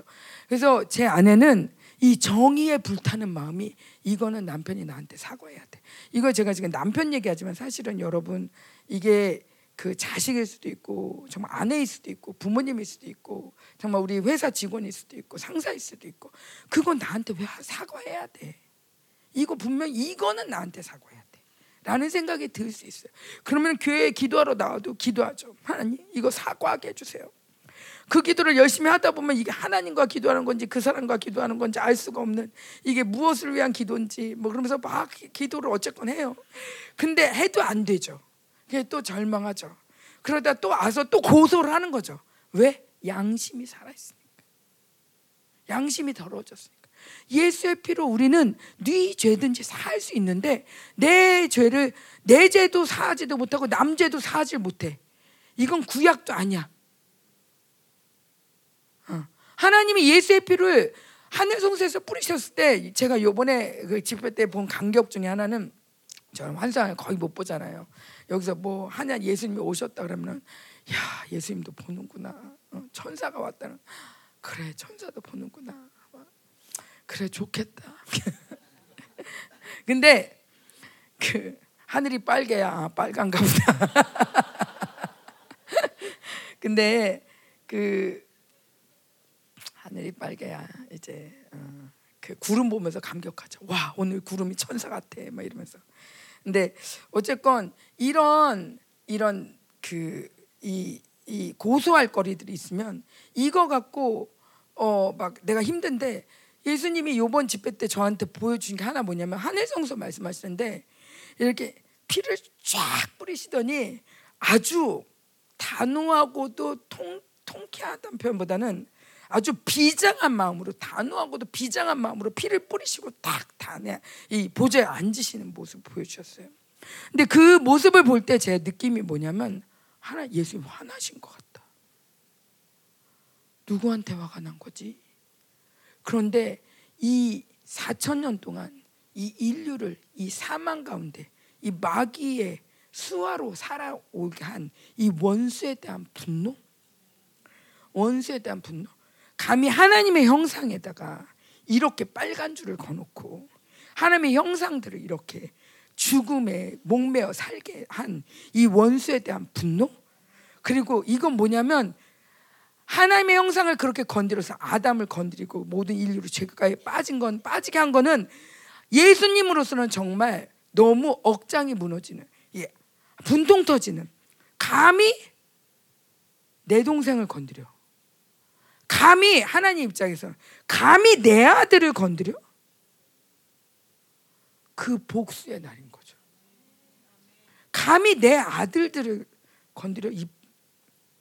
그래서 제 아내는 이 정의에 불타는 마음이 이거는 남편이 나한테 사과해야 돼. 이거 제가 지금 남편 얘기하지만 사실은 여러분 이게 그 자식일 수도 있고 정말 아내일 수도 있고 부모님일 수도 있고 정말 우리 회사 직원일 수도 있고 상사일 수도 있고 그건 나한테 왜 사과해야 돼? 이거 분명 이거는 나한테 사과해야 돼. 라는 생각이 들 수 있어요. 그러면 교회에 기도하러 나와도 기도하죠. 하나님, 이거 사과하게 해주세요. 그 기도를 열심히 하다 보면 이게 하나님과 기도하는 건지 그 사람과 기도하는 건지 알 수가 없는 이게 무엇을 위한 기도인지 뭐 그러면서 막 기도를 어쨌건 해요. 근데 해도 안 되죠. 그게 또 절망하죠. 그러다 또 와서 또 고소를 하는 거죠. 왜? 양심이 살아있으니까. 양심이 더러워졌으니까. 예수의 피로 우리는 네 죄든지 사할 수 있는데 내 죄를 내 죄도 사하지도 못하고 남 죄도 사하지 못해. 이건 구약도 아니야. 어. 하나님이 예수의 피를 하늘 성소에서 뿌리셨을 때 제가 요번에 그 집회 때 본 감격 중에 하나는 저는 환상을 거의 못 보잖아요. 여기서 뭐 하냐 예수님이 오셨다 그러면 야 예수님도 보는구나. 어, 천사가 왔다는. 그래 천사도 보는구나. 그래 좋겠다. 근데 그 하늘이 빨개야 빨간가 보다. 근데 그 하늘이 빨개야 이제 어, 그 구름 보면서 감격하죠. 와 오늘 구름이 천사 같아. 막 이러면서. 근데 어쨌건 이런 이런 그이이 고소할 거리들이 있으면 이거 갖고 어 막 내가 힘든데 예수님이 요번 집회 때 저한테 보여준 게 하나 뭐냐면 하늘성서 말씀하시는데 이렇게 피를 쫙 뿌리시더니 아주 단호하고도 통, 통쾌하다는 표현보다는 아주 비장한 마음으로 단호하고도 비장한 마음으로 피를 뿌리시고 딱 다네 이 보좌에 앉으시는 모습 보여주셨어요. 근데 그 모습을 볼 때 제 느낌이 뭐냐면 하나 예수님 화나신 것 같다. 누구한테 화가 난 거지? 그런데 이 4천 년 동안 이 인류를 이 사망 가운데 이 마귀의 수화로 살아오게 한 이 원수에 대한 분노, 원수에 대한 분노, 감히 하나님의 형상에다가 이렇게 빨간 줄을 거놓고 하나님의 형상들을 이렇게 죽음에 목매어 살게 한 이 원수에 대한 분노, 그리고 이건 뭐냐면 하나님의 형상을 그렇게 건드려서 아담을 건드리고 모든 인류로 죄가에 빠진 건 빠지게 한 거는 예수님으로서는 정말 너무 억장이 무너지는 예, 분통 터지는 감히 내 동생을 건드려 감히 하나님 입장에서 감히 내 아들을 건드려 그 복수의 날인 거죠. 감히 내 아들들을 건드려 이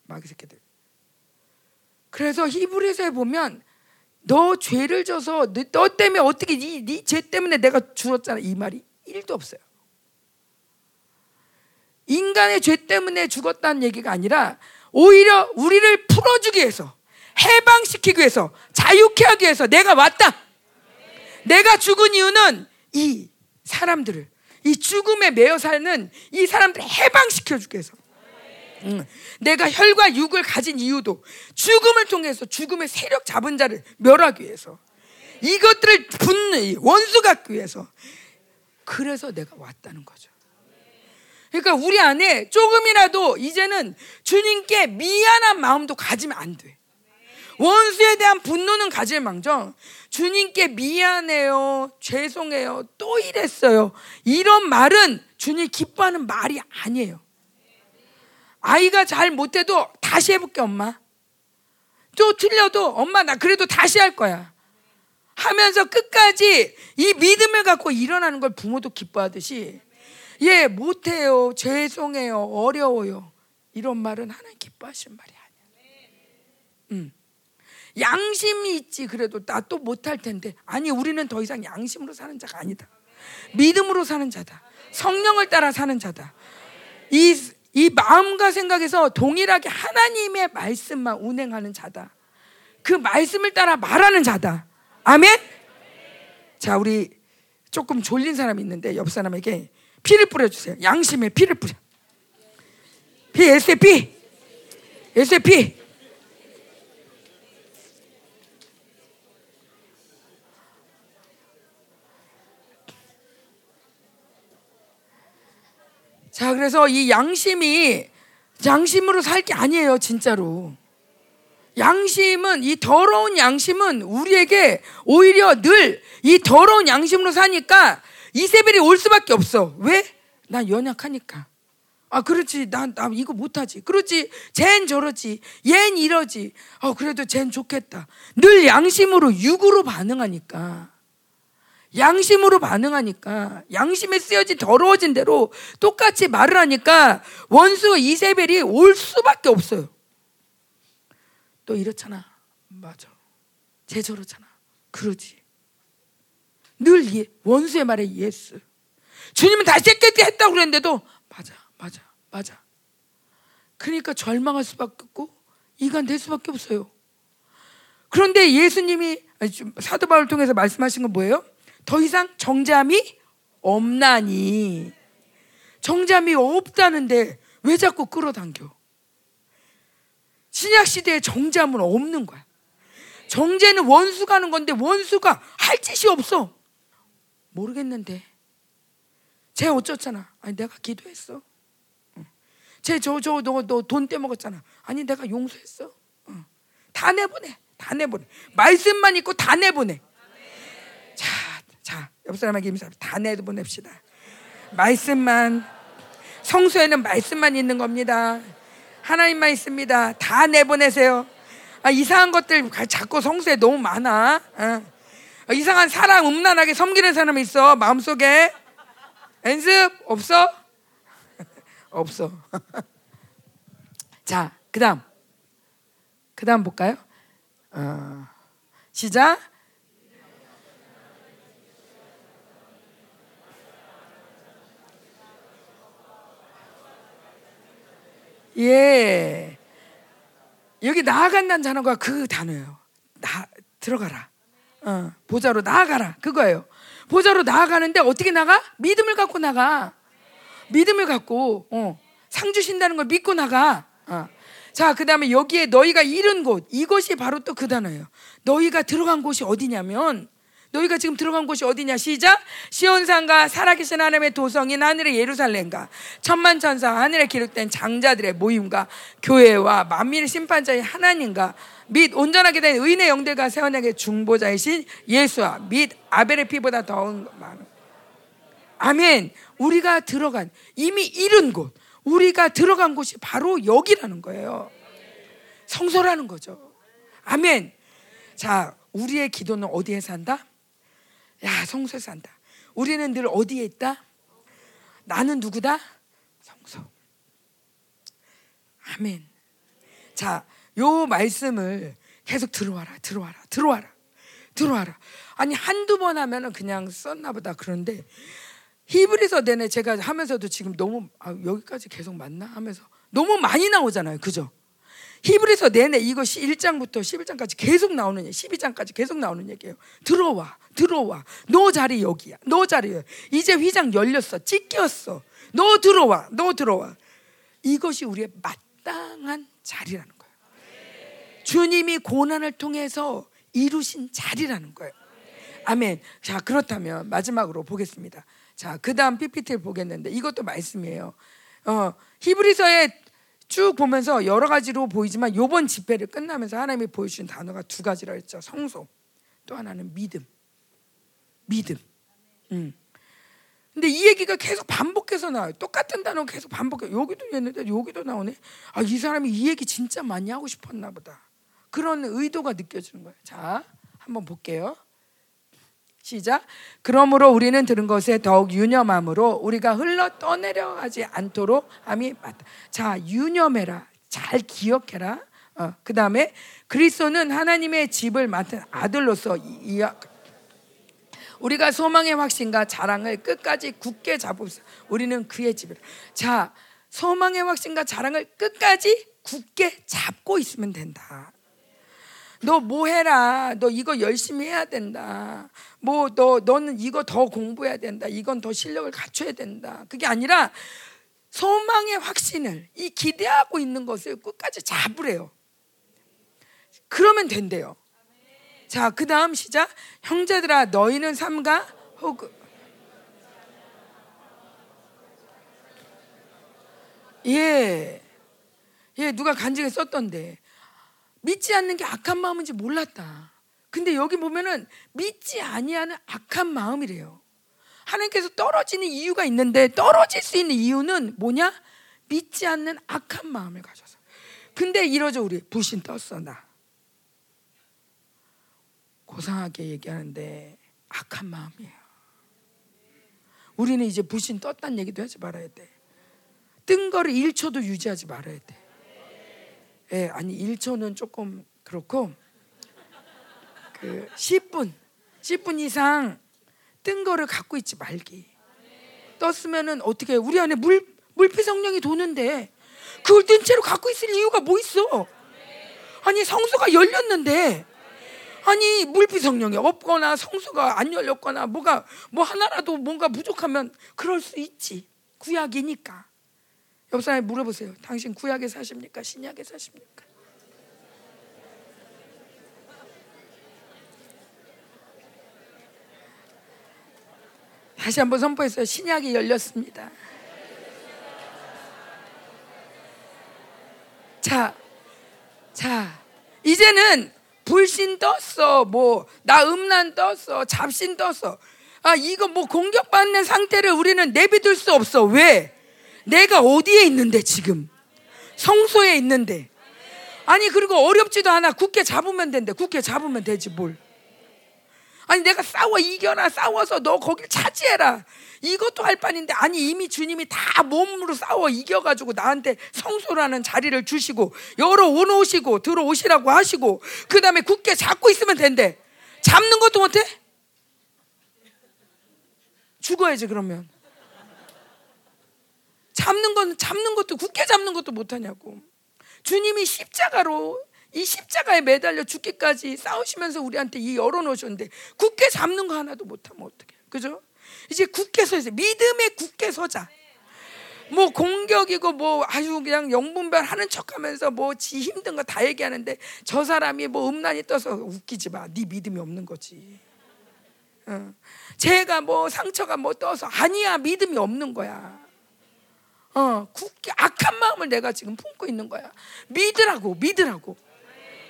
마귀 새끼들. 그래서 히브리서에 보면 너 죄를 져서 너 때문에 어떻게 네죄 때문에 내가 죽었잖아 이 말이 1도 없어요. 인간의 죄 때문에 죽었다는 얘기가 아니라 오히려 우리를 풀어주기 위해서 해방시키기 위해서 자유케 하기 위해서 내가 왔다. 내가 죽은 이유는 이 사람들을 이 죽음에 매여 사는 이 사람들을 해방시켜 주기 위해서 응. 내가 혈과 육을 가진 이유도 죽음을 통해서 죽음의 세력 잡은 자를 멸하기 위해서 이것들을 분노 원수 갖기 위해서 그래서 내가 왔다는 거죠. 그러니까 우리 안에 조금이라도 이제는 주님께 미안한 마음도 가지면 안 돼. 원수에 대한 분노는 가질 망정 주님께 미안해요, 죄송해요, 또 이랬어요. 이런 말은 주님 기뻐하는 말이 아니에요. 아이가 잘 못해도 다시 해볼게, 엄마. 또 틀려도 엄마 나 그래도 다시 할 거야. 하면서 끝까지 이 믿음을 갖고 일어나는 걸 부모도 기뻐하듯이 예, 못해요. 죄송해요. 어려워요. 이런 말은 하나님 기뻐하시는 말이 아니야. 음. 양심이 있지 그래도 나 또 못할 텐데 아니 우리는 더 이상 양심으로 사는 자가 아니다. 믿음으로 사는 자다. 성령을 따라 사는 자다. 이, 이 마음과 생각에서 동일하게 하나님의 말씀만 운행하는 자다. 그 말씀을 따라 말하는 자다. 아멘? 자, 우리 조금 졸린 사람이 있는데 옆 사람에게 피를 뿌려주세요. 양심에 피를 뿌려. 피, SAP. SAP. 자, 그래서 이 양심이 양심으로 살 게 아니에요, 진짜로. 양심은 이 더러운 양심은 우리에게 오히려 늘 이 더러운 양심으로 사니까 이세벨이 올 수밖에 없어. 왜? 난 연약하니까. 아, 그렇지. 난, 나 이거 못하지. 그렇지. 쟨 저러지. 얜 이러지. 어, 그래도 쟨 좋겠다. 늘 양심으로, 육으로 반응하니까. 양심으로 반응하니까 양심에 쓰여진 더러워진 대로 똑같이 말을 하니까 원수 이세벨이 올 수밖에 없어요. 또 이렇잖아. 맞아. 쟤 저렇잖아. 그러지. 늘 예, 원수의 말에 yes. 주님은 다시 깨끗이 했다고 그랬는데도 맞아, 맞아, 맞아. 그러니까 절망할 수밖에 없고 이간될 수밖에 없어요. 그런데 예수님이 사도 바울을 통해서 말씀하신 건 뭐예요? 더 이상 정잠이 없나니 정잠이 없다는데 왜 자꾸 끌어당겨? 신약 시대에 정죄함은 없는 거야. 정죄는 원수가 하는 건데 원수가 할 짓이 없어. 모르겠는데. 쟤 어쩌잖아. 아니 내가 기도했어. 쟤 저 저 너 너 돈 떼먹었잖아. 아니 내가 용서했어. 다 내보내. 다 내보내. 말씀만 있고 다 내보내. 자, 자, 옆 사람에게 임사 다 내보냅시다. 말씀만 성소에는 말씀만 있는 겁니다. 하나님만 있습니다. 다 내보내세요. 아, 이상한 것들 자꾸 성수에 너무 많아. 어. 이상한 사랑 음란하게 섬기는 사람이 있어 마음속에 연습 없어? 없어. 자, 그다음 그다음 볼까요? 어, 시작. 예. 여기 나아간다는 단어가 그 단어예요. 나 들어가라. 어, 보좌로 나아가라. 그거예요. 보좌로 나아가는데 어떻게 나가? 믿음을 갖고 나가. 믿음을 갖고 어, 상 주신다는 걸 믿고 나가. 어. 자, 그 다음에 여기에 너희가 잃은 곳 이것이 바로 또 그 단어예요. 너희가 들어간 곳이 어디냐면 너희가 지금 들어간 곳이 어디냐? 시작. 시온산과 살아계신 하나님의 도성인 하늘의 예루살렘과 천만 천사 하늘에 기록된 장자들의 모임과 교회와 만민의 심판자인 하나님과 및 온전하게 된 의인의 영들과 세원에게 중보자이신 예수와 및 아벨의 피보다 더운 많은 아멘. 우리가 들어간 이미 이른 곳. 우리가 들어간 곳이 바로 여기라는 거예요. 성소라는 거죠. 아멘. 자 우리의 기도는 어디에 산다? 야, 성소에 산다. 우리는 늘 어디에 있다? 나는 누구다? 성소. 아멘. 자, 요 말씀을 계속 들어와라, 들어와라, 들어와라, 들어와라. 아니, 한두 번 하면은 그냥 썼나 보다. 그런데 히브리서 내내 제가 하면서도 지금 너무, 아, 여기까지 계속 맞나? 하면서 너무 많이 나오잖아요. 그죠? 히브리서 내내 이것이 1장부터 11장까지 계속 나오는 얘기, 12장까지 계속 나오는 얘기예요. 들어와, 들어와. 너 자리 여기야. 너 자리야. 이제 휘장 열렸어. 찢겼어. 너 들어와. 너 들어와. 이것이 우리의 마땅한 자리라는 거예요. 주님이 고난을 통해서 이루신 자리라는 거예요. 아멘. 자, 그렇다면 마지막으로 보겠습니다. 자, 그 다음 PPT를 보겠는데 이것도 말씀이에요. 어, 히브리서에 쭉 보면서 여러 가지로 보이지만 요번 집회를 끝나면서 하나님이 보여주신 단어가 두 가지라 했죠. 성소. 또 하나는 믿음. 믿음. 음. 근데 이 얘기가 계속 반복해서 나와요. 똑같은 단어 계속 반복해. 여기도 있는데 여기도 나오네. 아, 이 사람이 이 얘기 진짜 많이 하고 싶었나 보다. 그런 의도가 느껴지는 거예요. 자, 한번 볼게요. 시작. 그러므로 우리는 들은 것에 더욱 유념함으로 우리가 흘러 떠내려가지 않도록 함이 맞다. 자, 유념해라. 잘 기억해라. 어, 그 다음에 그리스도는 하나님의 집을 맡은 아들로서 이, 우리가 소망의 확신과 자랑을 끝까지 굳게 잡읍시다. 우리는 그의 집이라. 자, 소망의 확신과 자랑을 끝까지 굳게 잡고 있으면 된다. 너 뭐 해라. 너 이거 열심히 해야 된다. 뭐 너 너는 이거 더 공부해야 된다. 이건 더 실력을 갖춰야 된다. 그게 아니라 소망의 확신을 이 기대하고 있는 것을 끝까지 잡으래요. 그러면 된대요. 자, 그 다음 시작. 형제들아 너희는 삼가 혹 예. 예, 누가 간증에 썼던데. 믿지 않는 게 악한 마음인지 몰랐다. 근데 여기 보면은 믿지 아니하는 악한 마음이래요. 하나님께서 떨어지는 이유가 있는데 떨어질 수 있는 이유는 뭐냐? 믿지 않는 악한 마음을 가져서. 근데 이러죠 우리 불신 떴어 나. 고상하게 얘기하는데 악한 마음이에요. 우리는 이제 불신 떴다는 얘기도 하지 말아야 돼. 뜬 거를 1초도 유지하지 말아야 돼. 예, 아니 1초는 조금 그렇고 그 10분 10분 이상 뜬 거를 갖고 있지 말기. 떴으면은 어떻게 우리 안에 물 물피 성령이 도는데 그걸 뜬 채로 갖고 있을 이유가 뭐 있어? 아니 성수가 열렸는데 아니 물피 성령이 없거나 성수가 안 열렸거나 뭐가 뭐 하나라도 뭔가 부족하면 그럴 수 있지 구약이니까 옆 사람에 물어보세요. 당신 구약에 사십니까? 신약에 사십니까? 다시 한번 선포했어요. 신약이 열렸습니다. 자, 자, 이제는 불신 떴어, 뭐, 나 음란 떴어, 잡신 떴어. 아, 이거 뭐 공격받는 상태를 우리는 내비둘 수 없어. 왜? 내가 어디에 있는데, 지금? 성소에 있는데. 아니, 그리고 어렵지도 않아. 굳게 잡으면 된대. 굳게 잡으면 되지, 뭘. 아니 내가 싸워 이겨라 싸워서 너 거길 차지해라 이것도 할 판인데 아니 이미 주님이 다 몸으로 싸워 이겨가지고 나한테 성소라는 자리를 주시고 열어 오시고 들어오시라고 하시고 그 다음에 굳게 잡고 있으면 된대 잡는 것도 못해? 죽어야지 그러면 잡는 건 잡는 것도 굳게 잡는 것도 못하냐고 주님이 십자가로 이 십자가에 매달려 죽기까지 싸우시면서 우리한테 이 열어놓으셨는데 굳게 잡는 거 하나도 못하면 어떡해 그죠? 이제 굳게 서야 믿음에 굳게 서자 뭐 공격이고 뭐 아주 그냥 영분별 하는 척하면서 뭐 지 힘든 거 다 얘기하는데 저 사람이 뭐 음란이 떠서 웃기지 마. 네 믿음이 없는 거지. 어. 제가 뭐 상처가 뭐 떠서 아니야 믿음이 없는 거야. 어, 굳게 악한 마음을 내가 지금 품고 있는 거야. 믿으라고 믿으라고.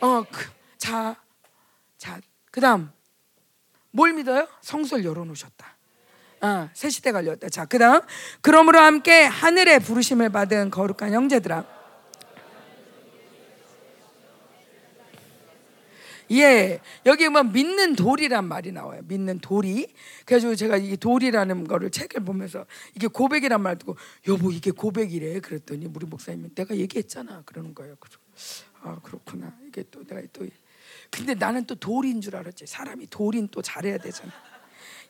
어, 그, 자, 자, 그다음 뭘 믿어요? 성소를 열어놓으셨다. 어, 새 시대가 열렸다. 자, 그다음 그러므로 함께 하늘의 부르심을 받은 거룩한 형제들아. 예, 여기 뭐 믿는 돌이란 말이 나와요. 믿는 돌이. 그래가지고 제가 이 돌이라는 거를 책을 보면서 이게 고백이란 말 듣고 여보 이게 고백이래. 그랬더니 우리 목사님이 내가 얘기했잖아. 그러는 거예요. 아 그렇구나. 이게 또 내가 또 근데 나는 또 돌인 줄 알았지. 사람이 돌인 또 잘해야 되잖아.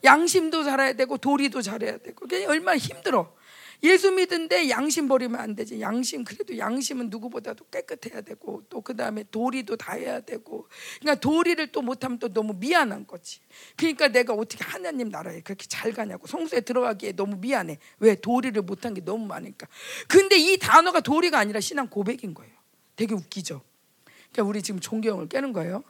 양심도 잘해야 되고 도리도 잘해야 되고 그게 얼마나 힘들어. 예수 믿은데 양심 버리면 안 되지. 양심 그래도 양심은 누구보다도 깨끗해야 되고 또 그 다음에 도리도 다 해야 되고. 그러니까 도리를 또 못하면 또 너무 미안한 거지. 그러니까 내가 어떻게 하나님 나라에 그렇게 잘 가냐고 성소에 들어가기에 너무 미안해. 왜 도리를 못한 게 너무 많으니까. 근데 이 단어가 도리가 아니라 신앙 고백인 거예요. 되게 웃기죠. 그러니까 우리 지금 존경을 깨는 거예요.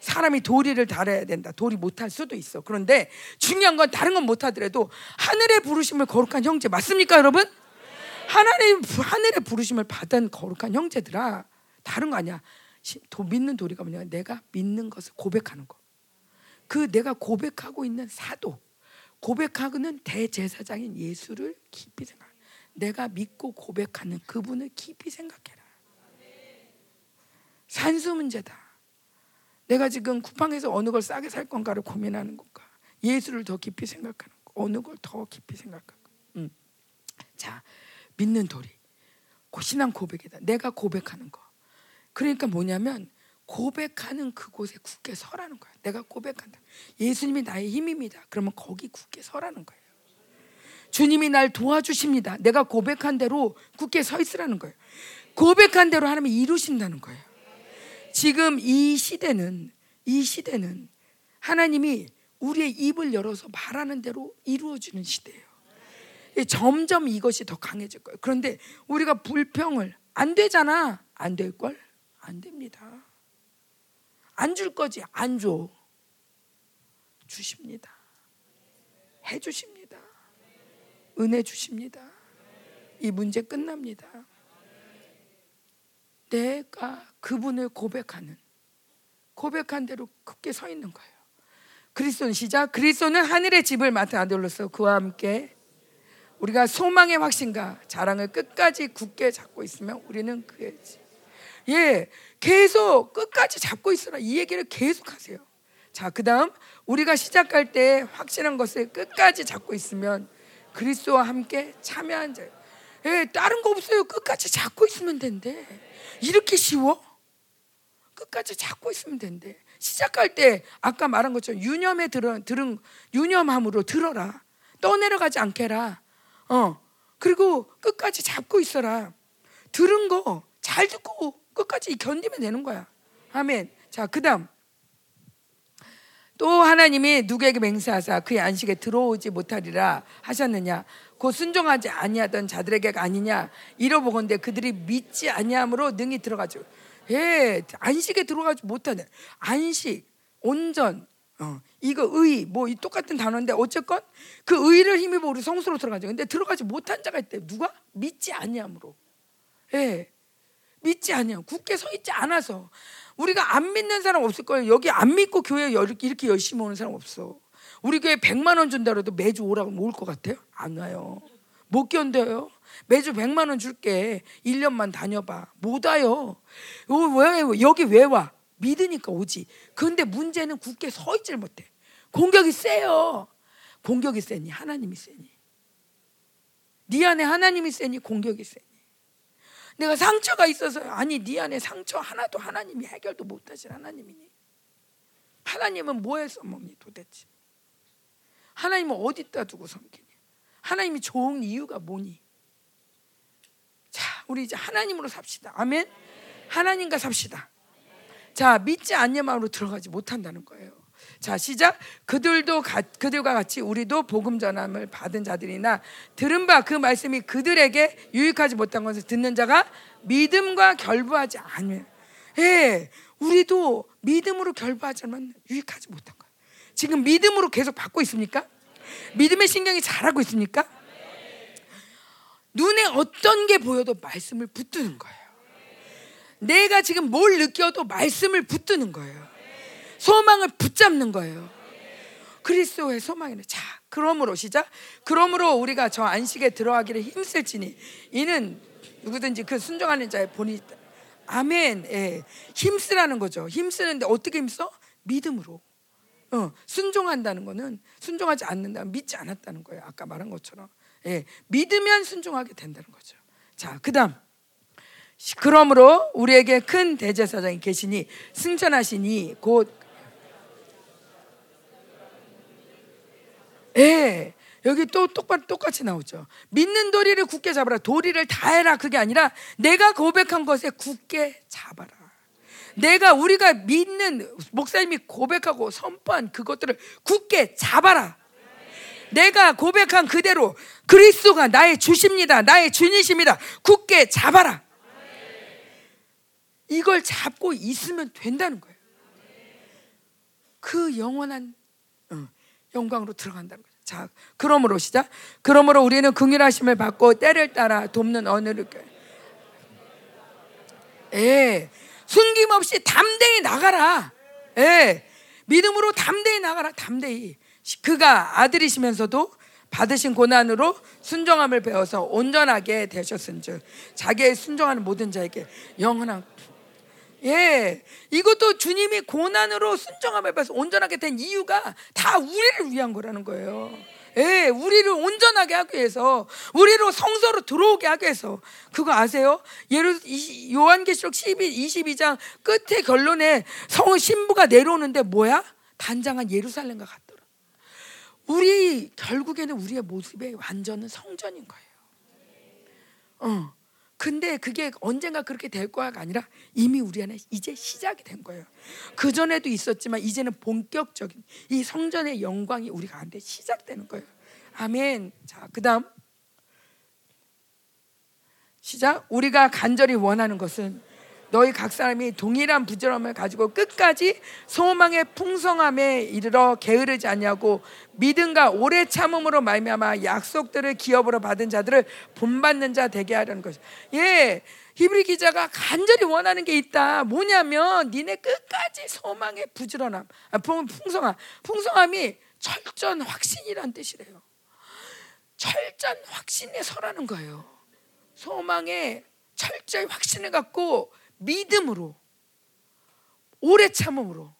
사람이 도리를 달아야 된다. 도리 못할 수도 있어. 그런데 중요한 건 다른 건 못하더라도 하늘의 부르심을 거룩한 형제 맞습니까, 여러분? 하나님 하늘의 부르심을 받은 거룩한 형제들아 다른 거 아니야. 도, 믿는 도리가 뭐냐? 내가 믿는 것을 고백하는 거. 그 내가 고백하고 있는 사도, 고백하고는 대제사장인 예수를 깊이 생각. 내가 믿고 고백하는 그분을 깊이 생각해라. 산수 문제다. 내가 지금 쿠팡에서 어느 걸 싸게 살 건가를 고민하는 건가? 예수를 더 깊이 생각하는 거. 어느 걸 더 깊이 생각하고. 음. 자, 믿는 도리. 신앙 고백이다. 내가 고백하는 거. 그러니까 뭐냐면 고백하는 그곳에 굳게 서라는 거야. 내가 고백한다. 예수님이 나의 힘입니다. 그러면 거기 굳게 서라는 거예요. 주님이 날 도와주십니다. 내가 고백한 대로 굳게 서 있으라는 거예요. 고백한 대로 하나님이 이루신다는 거예요. 지금 이 시대는 이 시대는 하나님이 우리의 입을 열어서 말하는 대로 이루어지는 시대예요. 점점 이것이 더 강해질 거예요. 그런데 우리가 불평을 안 되잖아. 안 될 걸? 안 됩니다. 안 줄 거지. 안 줘. 주십니다. 해 주십니다. 은혜 주십니다. 이 문제 끝납니다. 내가 그분을 고백하는 고백한 대로 굳게 서 있는 거예요. 그리스도는 시작. 그리스도는 하늘의 집을 맡은 아들로서 그와 함께 우리가 소망의 확신과 자랑을 끝까지 굳게 잡고 있으면 우리는 그의 집. 예, 계속 끝까지 잡고 있어라. 이 얘기를 계속 하세요. 자, 그 다음, 우리가 시작할 때 확신한 것을 끝까지 잡고 있으면 그리스도와 함께 참여한 자. 예, 다른 거 없어요. 끝까지 잡고 있으면 된대. 이렇게 쉬워? 끝까지 잡고 있으면 된대. 시작할 때 아까 말한 것처럼 유념에 들은 들은 유념함으로 들어라. 떠내려가지 않게라. 어. 그리고 끝까지 잡고 있어라. 들은 거 잘 듣고 끝까지 견디면 되는 거야. 아멘. 자, 그다음 또 하나님이 누구에게 맹세하사 그의 안식에 들어오지 못하리라 하셨느냐 곧 순종하지 아니하던 자들에게가 아니냐 이러보건대 그들이 믿지 아니함으로 능히 들어가죠. 예, 안식에 들어가지 못하네. 안식, 온전, 어, 이거 의, 뭐 이 똑같은 단어인데 어쨌건 그 의를 힘입어 우리 성수로 들어가죠. 근데 들어가지 못한 자가 있대. 누가 믿지 아니함으로. 예, 믿지 아니함. 굳게 서 있지 않아서 우리가 안 믿는 사람 없을 거예요. 여기 안 믿고 교회 이렇게 열심히 오는 사람 없어. 우리 교회 100만 원 준다 그래도 매주 오라고 올것 같아요? 안 와요. 못 견뎌요. 매주 100만 원 줄게. 1년만 다녀봐. 못 와요. 왜, 여기 왜 와? 믿으니까 오지. 그런데 문제는 굳게 서 있질 못해. 공격이 세요. 공격이 세니 하나님이 세니. 네 안에 하나님이 세니 공격이 세니. 내가 상처가 있어서 아니 네 안에 상처 하나도 하나님이 해결도 못하신 하나님이니. 하나님은 뭐에 써먹니 도대체? 하나님은 어디다 두고 섬기니? 하나님이 좋은 이유가 뭐니? 자, 우리 이제 하나님으로 삽시다. 아멘. 하나님과 삽시다. 자, 믿지 않는 마음으로 들어가지 못한다는 거예요. 자, 시작. 그들도 가, 그들과 같이 우리도 복음 전함을 받은 자들이나 들은 바 그 말씀이 그들에게 유익하지 못한 것을 듣는 자가 믿음과 결부하지 않으면 예, 우리도 믿음으로 결부하지만 유익하지 못한 거예요. 지금 믿음으로 계속 받고 있습니까? 믿음의 신경이 잘하고 있습니까? 눈에 어떤 게 보여도 말씀을 붙드는 거예요. 내가 지금 뭘 느껴도 말씀을 붙드는 거예요. 소망을 붙잡는 거예요. 그리스도의 소망이네. 자, 그러므로 시작. 그러므로 우리가 저 안식에 들어가기를 힘쓸지니 이는 누구든지 그 순종하는 자의 본이 아멘. 예. 힘쓰라는 거죠. 힘쓰는데 어떻게 힘써? 믿음으로. 어, 순종한다는 거는 순종하지 않는다 믿지 않았다는 거예요. 아까 말한 것처럼. 예. 믿으면 순종하게 된다는 거죠. 자, 그다음 그러므로 우리에게 큰 대제사장이 계시니 승천하시니 곧 예. 여기 또 똑같, 똑같이 나오죠. 믿는 도리를 굳게 잡아라. 도리를 다 해라. 그게 아니라 내가 고백한 것에 굳게 잡아라. 내가 우리가 믿는 목사님이 고백하고 선포한 그것들을 굳게 잡아라. 내가 고백한 그대로 그리스도가 나의 주십니다. 나의 주님이십니다. 굳게 잡아라. 이걸 잡고 있으면 된다는 거예요. 그 영원한 어, 영광으로 들어간다는 거죠. 자, 그러므로 시작. 그러므로 우리는 긍휼하심을 받고 때를 따라 돕는 언어를 예. 숨김없이 담대히 나가라. 예. 믿음으로 담대히 나가라. 담대히. 그가 아들이시면서도 받으신 고난으로 순종함을 배워서 온전하게 되셨은즉 자기의 순종하는 모든 자에게 영원한 예, 이것도 주님이 고난으로 순종함을 배워서 온전하게 된 이유가 다 우리를 위한 거라는 거예요. 예, 우리를 온전하게 하기 위해서, 우리로 성소로 들어오게 하기 위해서. 그거 아세요? 예루, 요한계시록 12, 22장 끝에 결론에 성 신부가 내려오는데 뭐야? 단장한 예루살렘과 같더라. 우리, 결국에는 우리의 모습의 완전은 성전인 거예요. 어. 근데 그게 언젠가 그렇게 될 거야가 아니라 이미 우리 안에 이제 시작이 된 거예요. 그 전에도 있었지만 이제는 본격적인 이 성전의 영광이 우리 가운데 시작되는 거예요. 아멘. 자, 그다음 시작. 우리가 간절히 원하는 것은 너희 각 사람이 동일한 부지런함을 가지고 끝까지 소망의 풍성함에 이르러 게으르지 않냐고 믿음과 오래 참음으로 말미암아 약속들을 기업으로 받은 자들을 본받는 자 되게 하려는 것이. 예. 히브리 기자가 간절히 원하는 게 있다. 뭐냐면 니네 끝까지 소망의 부지런함, 아, 풍성함, 풍성함이 철전 확신이란 뜻이래요. 철전 확신에 서라는 거예요. 소망에 철저히 확신을 갖고 믿음으로 오래 참음으로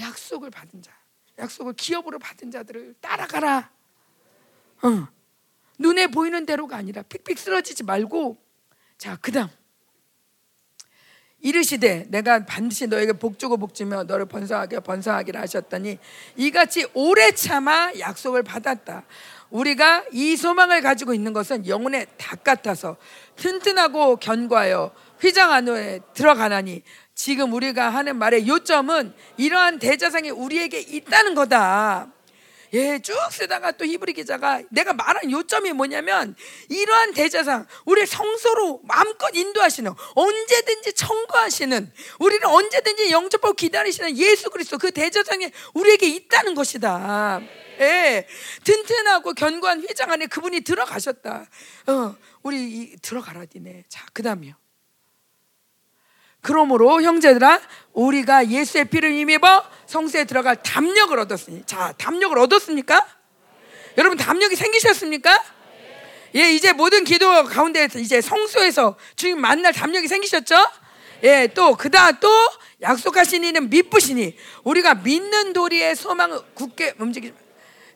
약속을 받은 자, 약속을 기업으로 받은 자들을 따라가라. 어. 눈에 보이는 대로가 아니라 픽픽 쓰러지지 말고 자 그다음 이르시되 내가 반드시 너에게 복주고 복주며 너를 번성하게 번성하기를 하셨더니 이같이 오래 참아 약속을 받았다. 우리가 이 소망을 가지고 있는 것은 영혼의 닭 같아서 튼튼하고 견고하여 휘장 안에 들어가나니 지금 우리가 하는 말의 요점은 이러한 대자상이 우리에게 있다는 거다. 예, 쭉 쓰다가 또 히브리 기자가 내가 말한 요점이 뭐냐면 이러한 대제사장 우리 성소로 마음껏 인도하시는 언제든지 청구하시는 우리를 언제든지 영접하고 기다리시는 예수 그리스도 그 대제사장이 우리에게 있다는 것이다. 예, 튼튼하고 견고한 회장 안에 그분이 들어가셨다. 어, 우리 이, 들어가라 니네. 자, 그다음이요. 그러므로 형제들아 우리가 예수의 피를 힘입어 성소에 들어갈 담력을 얻었으니 자 담력을 얻었습니까? 여러분 담력이 생기셨습니까? 예 이제 모든 기도 가운데 이제 성소에서 주님 만날 담력이 생기셨죠? 예또 그다음 또 약속하신 이는 믿으시니 우리가 믿는 도리의 소망을 굳게 움직이지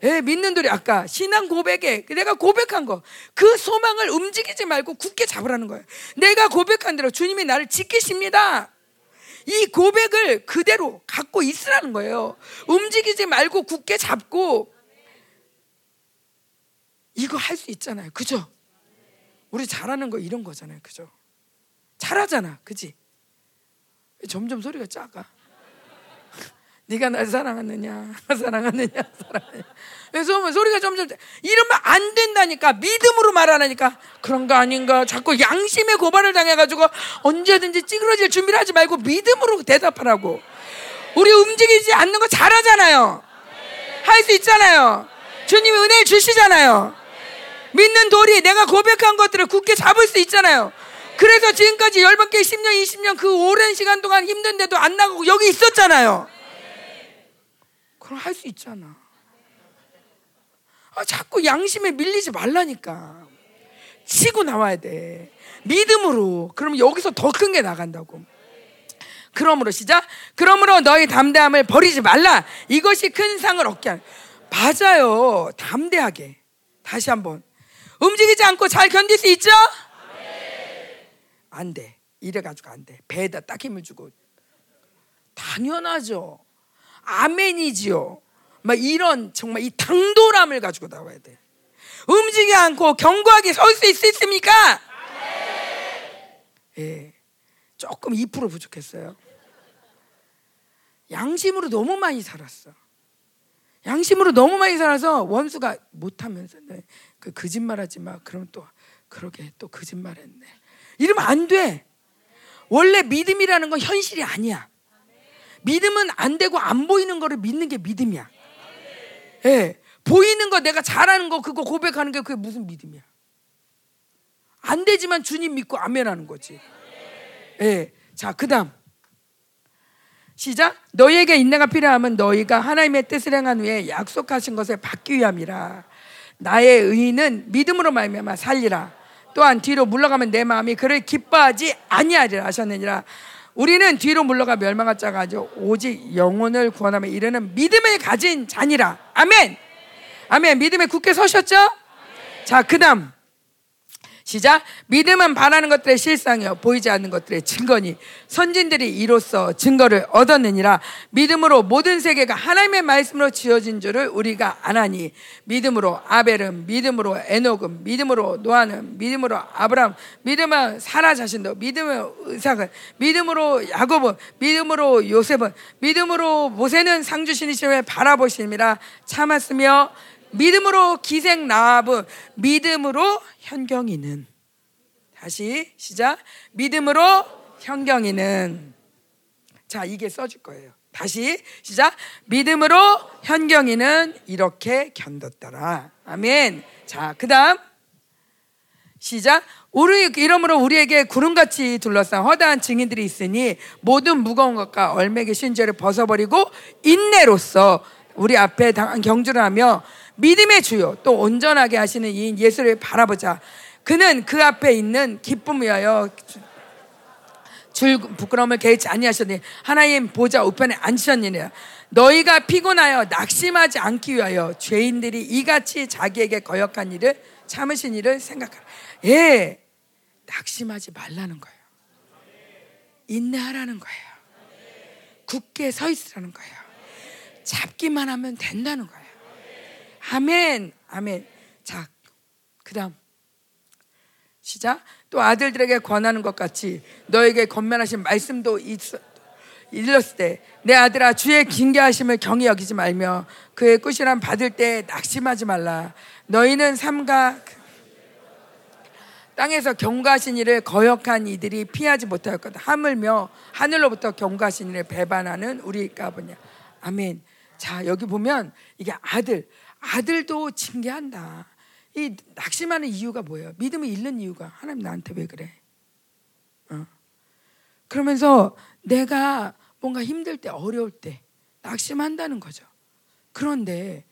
예, 믿는 도리 아까 신앙 고백에 내가 고백한 거 그 소망을 움직이지 말고 굳게 잡으라는 거예요. 내가 고백한 대로 주님이 나를 지키십니다. 이 고백을 그대로 갖고 있으라는 거예요. 움직이지 말고 굳게 잡고 이거 할 수 있잖아요. 그죠? 우리 잘하는 거 이런 거잖아요. 그죠? 잘하잖아. 그지? 점점 소리가 작아. 네가 날 사랑하느냐 사랑하느냐 사랑하느냐. 그래서 소리가 점점 이러면 안 된다니까. 믿음으로 말하니까. 그런 거 아닌가. 자꾸 양심의 고발을 당해가지고 언제든지 찌그러질 준비를 하지 말고 믿음으로 대답하라고. 우리 움직이지 않는 거 잘하잖아요. 할 수 있잖아요. 주님이 은혜를 주시잖아요. 믿는 도리 내가 고백한 것들을 굳게 잡을 수 있잖아요. 그래서 지금까지 열받게 10년 20년 그 오랜 시간 동안 힘든데도 안 나가고 여기 있었잖아요 그럼 할 수 있잖아. 아, 자꾸 양심에 밀리지 말라니까. 치고 나와야 돼. 믿음으로. 그럼 여기서 더 큰 게 나간다고. 그러므로 시작. 그러므로 너희 담대함을 버리지 말라. 이것이 큰 상을 얻게 할. 맞아요. 담대하게. 다시 한번. 움직이지 않고 잘 견딜 수 있죠? 안 돼. 이래가지고 안 돼. 배에다 딱 힘을 주고. 당연하죠. 아멘이지요. 막 이런 정말 이 당돌함을 가지고 나와야 돼. 움직이지 않고 견고하게 설 수 있습니까? 예. 조금 2% 부족했어요. 양심으로 너무 많이 살았어. 양심으로 너무 많이 살아서 원수가 못하면서 네, 그 거짓말하지 마. 그럼 또 그러게 또 거짓말했네. 이러면 안 돼. 원래 믿음이라는 건 현실이 아니야. 믿음은 안 되고 안 보이는 거를 믿는 게 믿음이야. 예. 네. 보이는 거 내가 잘하는 거 그거 고백하는 게 그게 무슨 믿음이야. 안 되지만 주님 믿고 아멘하는 거지. 예. 네. 자, 그다음. 시작. 너희에게 인내가 필요하면 너희가 하나님의 뜻을 행한 후에 약속하신 것을 받기 위함이라. 나의 의는 믿음으로 말미암아 살리라. 또한 뒤로 물러가면 내 마음이 그를 기뻐하지 아니하리라 하셨느니라. 우리는 뒤로 물러가 멸망할 자가 아니죠. 오직 영혼을 구원하며 이르는 믿음을 가진 자니라. 아멘. 아멘. 믿음에 굳게 서셨죠? 자, 그다음 시작. 믿음은 바라는 것들의 실상이요 보이지 않는 것들의 증거니 선진들이 이로써 증거를 얻었느니라. 믿음으로 모든 세계가 하나님의 말씀으로 지어진 줄을 우리가 아나니 믿음으로 아벨은 믿음으로 에녹은 믿음으로 노아는 믿음으로 아브람 믿음은 사라 자신도 믿음으로 의삭은 믿음으로 야곱은 믿음으로 요셉은 믿음으로 모세는 상주신이심을 바라보심이라 참았으며 믿음으로 기생 나압은 믿음으로 현경이는. 다시 시작. 믿음으로 현경이는. 자 이게 써줄 거예요. 다시 시작. 믿음으로 현경이는 이렇게 견뎠더라. 아멘. 자 그다음. 시작. 우리 이러므로 우리에게 구름같이 둘러싼 허다한 증인들이 있으니 모든 무거운 것과 얼매기 신죄를 벗어버리고 인내로서 우리 앞에 당한 경주를 하며 믿음의 주요 또 온전하게 하시는 이 예수를 바라보자. 그는 그 앞에 있는 기쁨 위하여 줄 부끄러움을 개의치 아니하셨니 하나님 보좌 우편에 앉으셨느니라. 너희가 피곤하여 낙심하지 않기 위하여 죄인들이 이같이 자기에게 거역한 일을 참으신 일을 생각하라. 예, 낙심하지 말라는 거예요. 인내하라는 거예요. 굳게 서 있으라는 거예요. 잡기만 하면 된다는 거예요. 아멘, 아멘. 자, 그다음 시작. 또 아들들에게 권하는 것 같이 너에게 권면하신 말씀도 있어. 일렀을 때 내 아들아 주의 긴계하심을 경히 여기지 말며 그의 꾸시람 받을 때 낙심하지 말라 너희는 삼가 땅에서 경고하신 이를 거역한 이들이 피하지 못하였거든 하물며 하늘로부터 경고하신 이를 배반하는 우리가 보냐 아멘 자 여기 보면 이게 아들 아들도 징계한다 이 낙심하는 이유가 뭐예요 믿음을 잃는 이유가 하나님 나한테 왜 그래 어. 그러면서 내가 뭔가 힘들 때 어려울 때 낙심한다는 거죠 그런데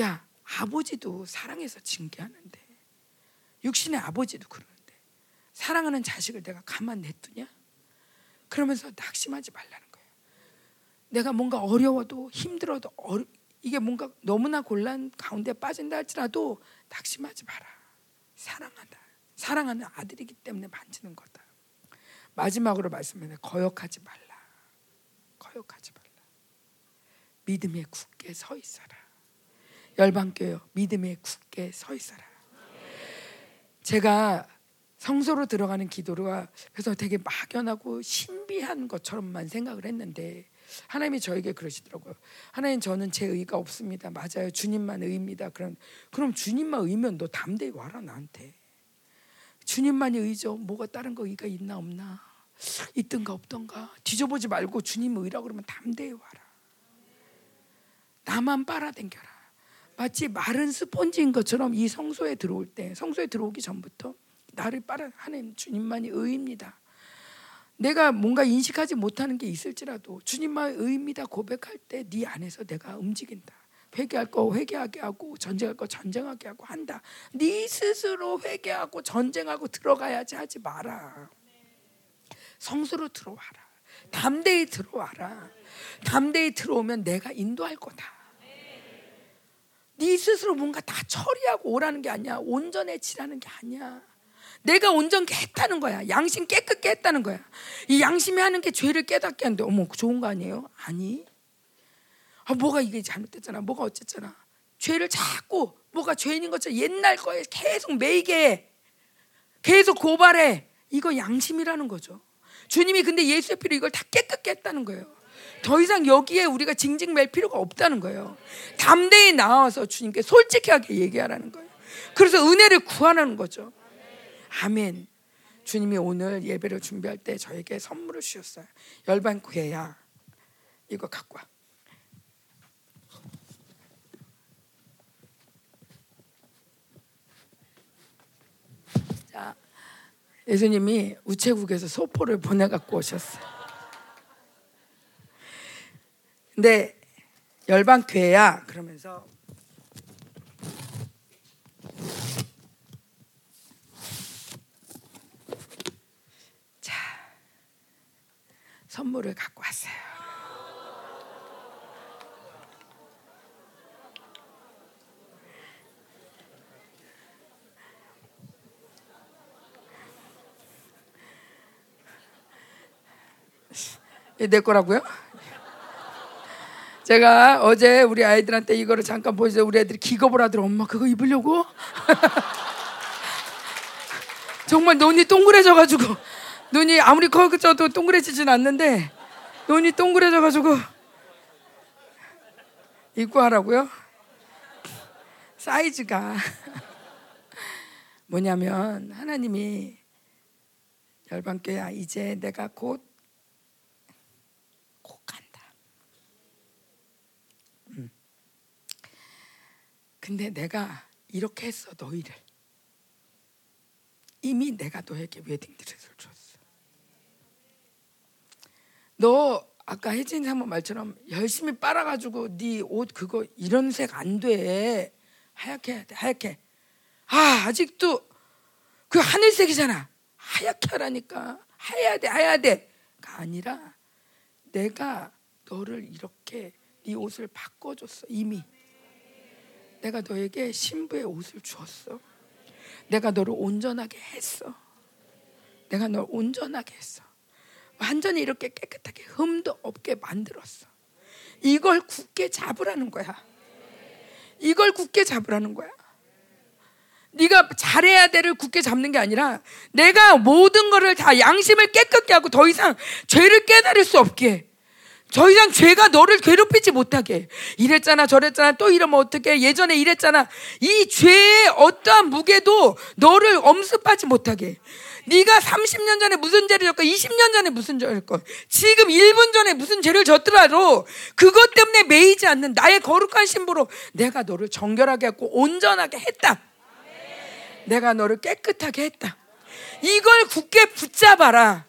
야 아버지도 사랑해서 징계하는데 육신의 아버지도 그런 사랑하는 자식을 내가 가만 냅두냐? 그러면서 낙심하지 말라는 거예요. 내가 뭔가 어려워도 힘들어도 어려, 이게 뭔가 너무나 곤란 가운데 빠진다 할지라도 낙심하지 마라. 사랑한다. 사랑하는 아들이기 때문에 만지는 거다. 마지막으로 말씀해 거역하지 말라. 거역하지 말라. 믿음에 굳게 서 있어라. 열방교요 믿음에 굳게 서 있어라. 제가 성소로 들어가는 기도가 그래서 되게 막연하고 신비한 것처럼만 생각을 했는데 하나님이 저에게 그러시더라고요. 하나님 저는 제 의가 없습니다. 맞아요. 주님만 의입니다. 그럼 그럼 주님만 의면 너 담대히 와라 나한테. 주님만이 의죠. 뭐가 다른 거 의가 있나 없나 있든가 없던가 뒤져보지 말고 주님 의라 그러면 담대히 와라. 나만 빨아당겨라. 마치 마른 스펀지인 것처럼 이 성소에 들어올 때 성소에 들어오기 전부터 나를 빨아 하나님 주님만이 의입니다. 내가 뭔가 인식하지 못하는 게 있을지라도 주님만의 의입니다 고백할 때 네 안에서 내가 움직인다. 회개할 거 회개하게 하고 전쟁할 거 전쟁하게 하고 한다. 네 스스로 회개하고 전쟁하고 들어가야지 하지 마라. 성수로 들어와라. 담대히 들어와라. 담대히 들어오면 내가 인도할 거다. 네 스스로 뭔가 다 처리하고 오라는 게 아니야. 온전해지라는 게 아니야. 내가 온전케 했다는 거야. 양심 깨끗게 했다는 거야. 이 양심이 하는 게 죄를 깨닫게 하는데 어머 좋은 거 아니에요? 아니. 아 뭐가 이게 잘못됐잖아. 뭐가 어쨌잖아. 죄를 자꾸 뭐가 죄인인 것처럼 옛날 거에 계속 매이게 계속 고발해. 이거 양심이라는 거죠. 주님이 근데 예수의 피로 이걸 다 깨끗게 했다는 거예요. 더 이상 여기에 우리가 징징 맬 필요가 없다는 거예요. 담대히 나와서 주님께 솔직하게 얘기하라는 거예요. 그래서 은혜를 구하라는 거죠. 아멘. 주님이 오늘 예배를 준비할 때 저에게 선물을 주셨어요. 열반구해야 이거 갖고 와. 자, 예수님이 우체국에서 소포를 보내 갖고 오셨어요. 근데 열반교회야 그러면서 선물을 갖고 왔어요. 내 거라고요? 제가 어제 우리 아이들한테 이거를 잠깐 보여줘 우리 애들이 기겁을 하더라 엄마 그거 입으려고? 정말 눈이 동그래져가지고 눈이 아무리 커져도 동그래지진 않는데 눈이 동그래져 가지고 입고 하라고요? 사이즈가 뭐냐면 하나님이 열방교야 이제 내가 곧 곧 간다. 음. 근데 내가 이렇게 했어 너희를 이미 내가 너에게 웨딩 드레스를 줬어. 너 아까 혜진 사모 말처럼 열심히 빨아가지고 네 옷 그거 이런 색 안 돼. 하얗게 해야 돼. 하얗게. 아 아직도 그 하늘색이잖아. 하얗게 하라니까. 하야 돼. 하야 돼.가 아니라 내가 너를 이렇게 네 옷을 바꿔줬어 이미. 내가 너에게 신부의 옷을 주었어. 내가 너를 온전하게 했어. 내가 널 온전하게 했어. 완전히 이렇게 깨끗하게 흠도 없게 만들었어. 이걸 굳게 잡으라는 거야. 이걸 굳게 잡으라는 거야. 네가 잘해야 돼를 굳게 잡는 게 아니라 내가 모든 것을 다 양심을 깨끗게 하고 더 이상 죄를 깨달을 수 없게 더 이상 죄가 너를 괴롭히지 못하게 이랬잖아 저랬잖아 또 이러면 어떻게 예전에 이랬잖아 이 죄의 어떠한 무게도 너를 엄습하지 못하게 네가 30년 전에 무슨 죄를 졌고 20년 전에 무슨 죄를 졌고 지금 1분 전에 무슨 죄를 졌더라도 그것 때문에 매이지 않는 나의 거룩한 신부로 내가 너를 정결하게 했고 온전하게 했다 내가 너를 깨끗하게 했다 이걸 굳게 붙잡아라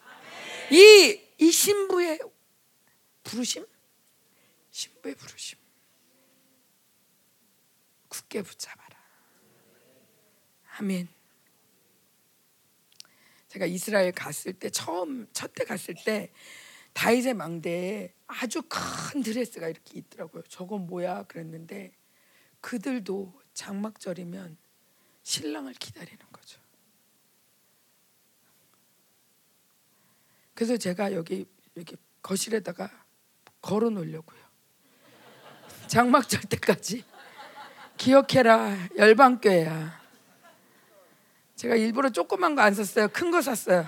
이, 이 신부의 부르심? 신부의 부르심. 굳게 붙잡아라. 아멘. 제가 이스라엘 갔을 때 처음 첫 때 갔을 때 다윗의 망대에 아주 큰 드레스가 이렇게 있더라고요. 저건 뭐야 그랬는데 그들도 장막절이면 신랑을 기다리는 거죠. 그래서 제가 여기 여기 거실에다가 걸어 놓으려고요. 장막절 때까지 기억해라 열방교회야. 제가 일부러 조그만 거 안 샀어요. 큰 거 샀어요.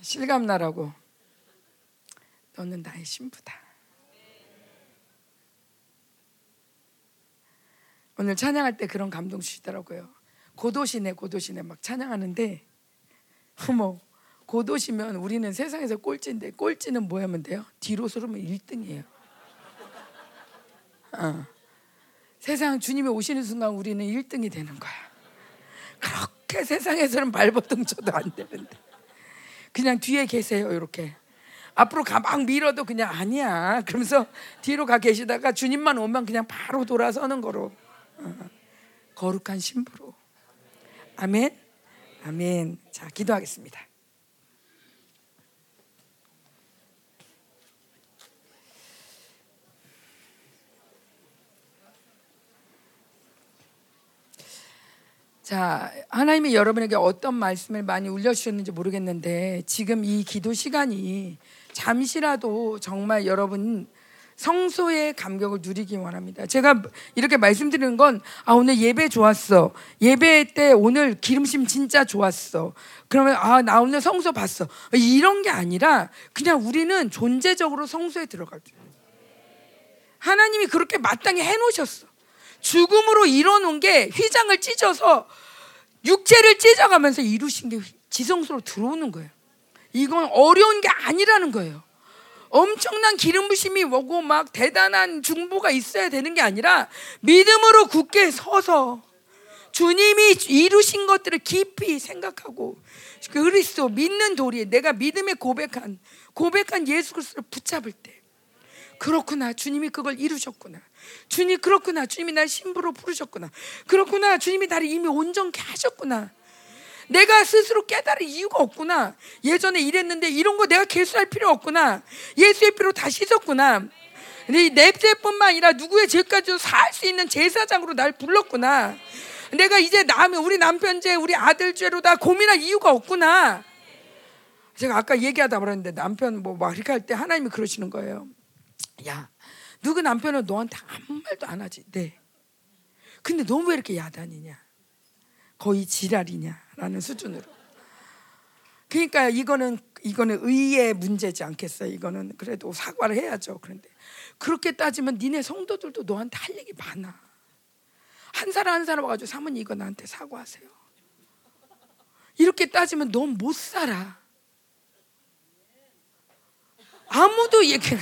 실감 나라고. 너는 나의 신부다. 오늘 찬양할 때 그런 감동 주시더라고요. 고도시네 고도시네 막 찬양하는데 어머 곧 오시면 우리는 세상에서 꼴찌인데 꼴찌는 뭐 하면 돼요? 뒤로 서르면 1등이에요. 어. 세상 주님이 오시는 순간 우리는 1등이 되는 거야. 그렇게 세상에서는 발버둥 쳐도 안 되는데. 그냥 뒤에 계세요, 이렇게. 앞으로 가막 밀어도 그냥 아니야. 그러면서 뒤로 가 계시다가 주님만 오면 그냥 바로 돌아서는 거로. 어. 거룩한 신부로. 아멘. 아멘. 자, 기도하겠습니다. 자, 하나님이 여러분에게 어떤 말씀을 많이 울려주셨는지 모르겠는데 지금 이 기도 시간이 잠시라도 정말 여러분 성소의 감격을 누리기 원합니다. 제가 이렇게 말씀드리는 건, 아, 오늘 예배 좋았어. 예배 때 오늘 기름심 진짜 좋았어. 그러면, 아, 나 오늘 성소 봤어. 이런 게 아니라, 그냥 우리는 존재적으로 성소에 들어가죠. 하나님이 그렇게 마땅히 해놓으셨어. 죽음으로 이뤄놓은 게 휘장을 찢어서 육체를 찢어가면서 이루신 게 지성소로 들어오는 거예요. 이건 어려운 게 아니라는 거예요. 엄청난 기름 부심이 오고 막 대단한 중보가 있어야 되는 게 아니라 믿음으로 굳게 서서 주님이 이루신 것들을 깊이 생각하고 그리스도 믿는 도리에 내가 믿음에 고백한 고백한 예수 그리스도를 붙잡을 때 그렇구나 주님이 그걸 이루셨구나 주님 그렇구나. 주님이 날 신부로 부르셨구나. 그렇구나. 주님이 나를 이미 온전케 하셨구나. 내가 스스로 깨달을 이유가 없구나. 예전에 이랬는데 이런 거 내가 개수할 필요 없구나. 예수의 피로 다 씻었구나. 내 죄뿐만 아니라 누구의 죄까지도 살 수 있는 제사장으로 날 불렀구나. 내가 이제 남 우리 남편 죄, 우리 아들 죄로 다 고민할 이유가 없구나. 제가 아까 얘기하다 말았는데 남편 뭐 막 이렇게 할 때 하나님이 그러시는 거예요. 야, 누구 남편은 너한테 아무 말도 안 하지. 네. 근데 너왜 이렇게 야단이냐? 거의 지랄이냐라는 수준으로. 그러니까 이거는 이거는 의의 문제지 않겠어요. 이거는 그래도 사과를 해야죠. 그런데 그렇게 따지면 니네 성도들도 너한테 할 얘기 많아. 한 사람 한 사람 와가지고 사모님 이거 나한테 사과하세요. 이렇게 따지면 넌 못 살아. 아무도 얘기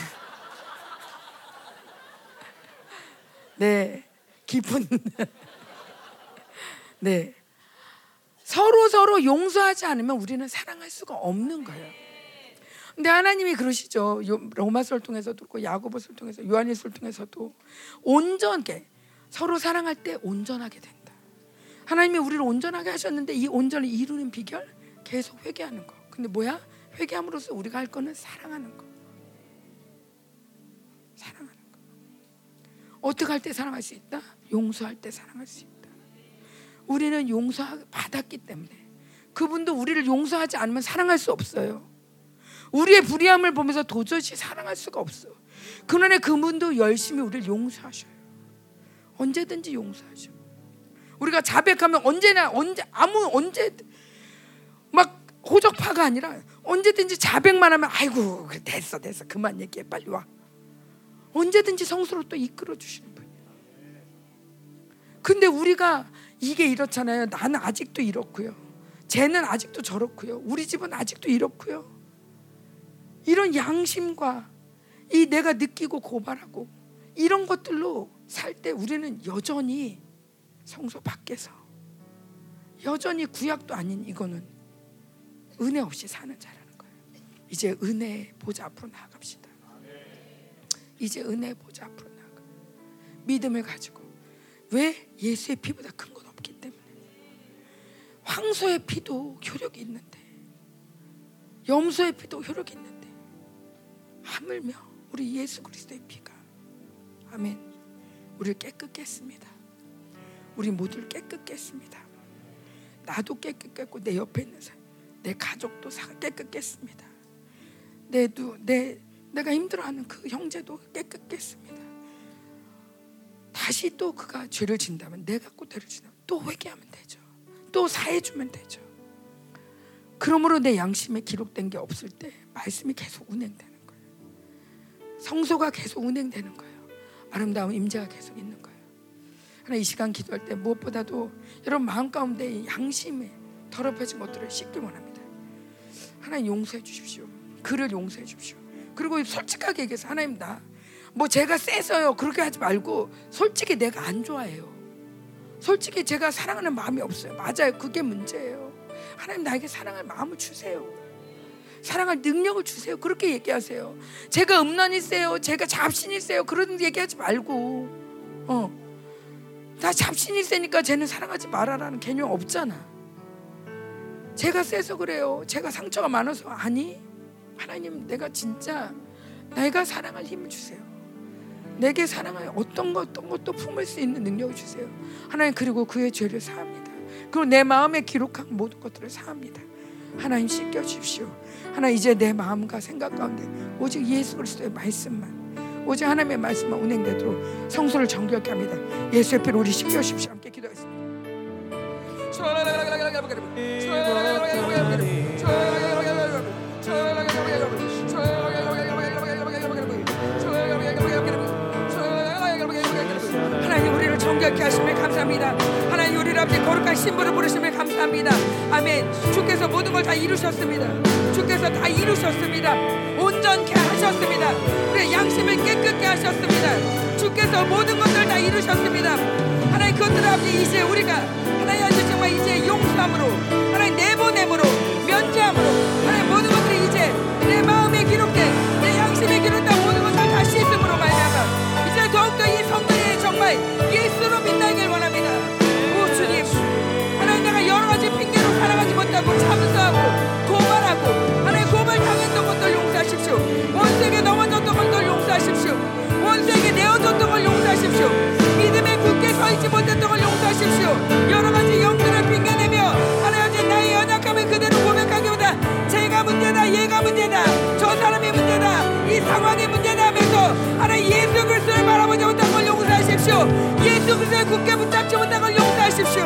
네. 깊은 네. 서로 서로 용서하지 않으면 우리는 사랑할 수가 없는 거예요. 근데 하나님이 그러시죠. 로마서를 통해서도 그렇고 야고보서를 통해서 요한일서를 통해서도 온전하게 서로 사랑할 때 온전하게 된다. 하나님이 우리를 온전하게 하셨는데 이 온전을 이루는 비결 계속 회개하는 거. 근데 뭐야? 회개함으로써 우리가 할 거는 사랑하는 거. 어떻게 할 때 사랑할 수 있다? 용서할 때 사랑할 수 있다. 우리는 용서 받았기 때문에 그분도 우리를 용서하지 않으면 사랑할 수 없어요. 우리의 불의함을 보면서 도저히 사랑할 수가 없어. 그러나 그분도 열심히 우리를 용서하셔요. 언제든지 용서하셔. 우리가 자백하면 언제나 언제 아무 언제 막 호적파가 아니라 언제든지 자백만 하면 아이고 됐어 됐어 그만 얘기해 빨리 와 언제든지 성수로 또 이끌어 주시는 분 근데 우리가 이게 이렇잖아요. 나는 아직도 이렇고요. 쟤는 아직도 저렇고요. 우리 집은 아직도 이렇고요. 이런 양심과 이 내가 느끼고 고발하고 이런 것들로 살 때 우리는 여전히 성소 밖에서 여전히 구약도 아닌 이거는 은혜 없이 사는 자라는 거예요. 이제 은혜 보좌 앞으로 나아갑시다. 이제 은혜 보좌 앞으로 나아가. 믿음을 가지고 왜 예수의 피보다 큰 건 없기 때문에 황소의 피도 효력이 있는데 염소의 피도 효력이 있는데 하물며 우리 예수 그리스도의 피가 아멘 우리를 깨끗게 했습니다. 우리 모두를 깨끗게 했습니다. 나도 깨끗게 했고 내 옆에 있는 사람 내 가족도 깨끗게 했습니다. 내, 내, 내가 힘들어하는 그 형제도 깨끗게 했습니다. 다시 또 그가 죄를 진다면 내가 꼬대를 진다면 또 회개하면 되죠. 또 사해주면 되죠. 그러므로 내 양심에 기록된 게 없을 때 말씀이 계속 운행되는 거예요. 성소가 계속 운행되는 거예요. 아름다운 임재가 계속 있는 거예요. 하나 이 시간 기도할 때 무엇보다도 여러분 마음 가운데 양심에 더럽혀진 것들을 씻기 원합니다. 하나님 용서해 주십시오. 그를 용서해 주십시오. 그리고 솔직하게 얘기해서 하나님 나 뭐 제가 세서요 그렇게 하지 말고 솔직히 내가 안 좋아해요. 솔직히 제가 사랑하는 마음이 없어요. 맞아요. 그게 문제예요. 하나님 나에게 사랑할 마음을 주세요. 사랑할 능력을 주세요. 그렇게 얘기하세요. 제가 음란이 세요. 제가 잡신이 세요. 그런 얘기하지 말고 어. 나 잡신이 세니까 쟤는 사랑하지 말아라는 개념 없잖아. 제가 세서 그래요. 제가 상처가 많아서 아니 하나님 내가 진짜 내가 사랑할 힘을 주세요. 내게 사랑할 어떤 것 어떤 것도 품을 수 있는 능력을 주세요. 하나님 그리고 그의 죄를 사합니다. 그리고 내 마음에 기록한 모든 것들을 사합니다. 하나님 씻겨 주십시오. 하나 이제 내 마음과 생각 가운데 오직 예수 그리스도의 말씀만 오직 하나님의 말씀만 운행되도록 성소를 정결케 합니다. 예수의 피로 우리 씻겨 주십시오. 함께 기도하겠습니다. 정결케 하심에 감사합니다. 하나님 우리를 아버지 거룩한 신부를 부르심에 감사합니다. 아멘. 주께서 모든 걸 다 이루셨습니다. 주께서 다 이루셨습니다. 온전케 하셨습니다. 우리 양심을 깨끗게 하셨습니다. 주께서 모든 것들을 다 이루셨습니다. 하나님 그것들을 아버지 이제 우리가 하나님 아버지 정말 이제 용서함으로 하나님 내보냄으로 면제함으로 하나님 용서하십시오. 예수 그리스도를 굳게 붙잡지 못한 걸 용서하십시오.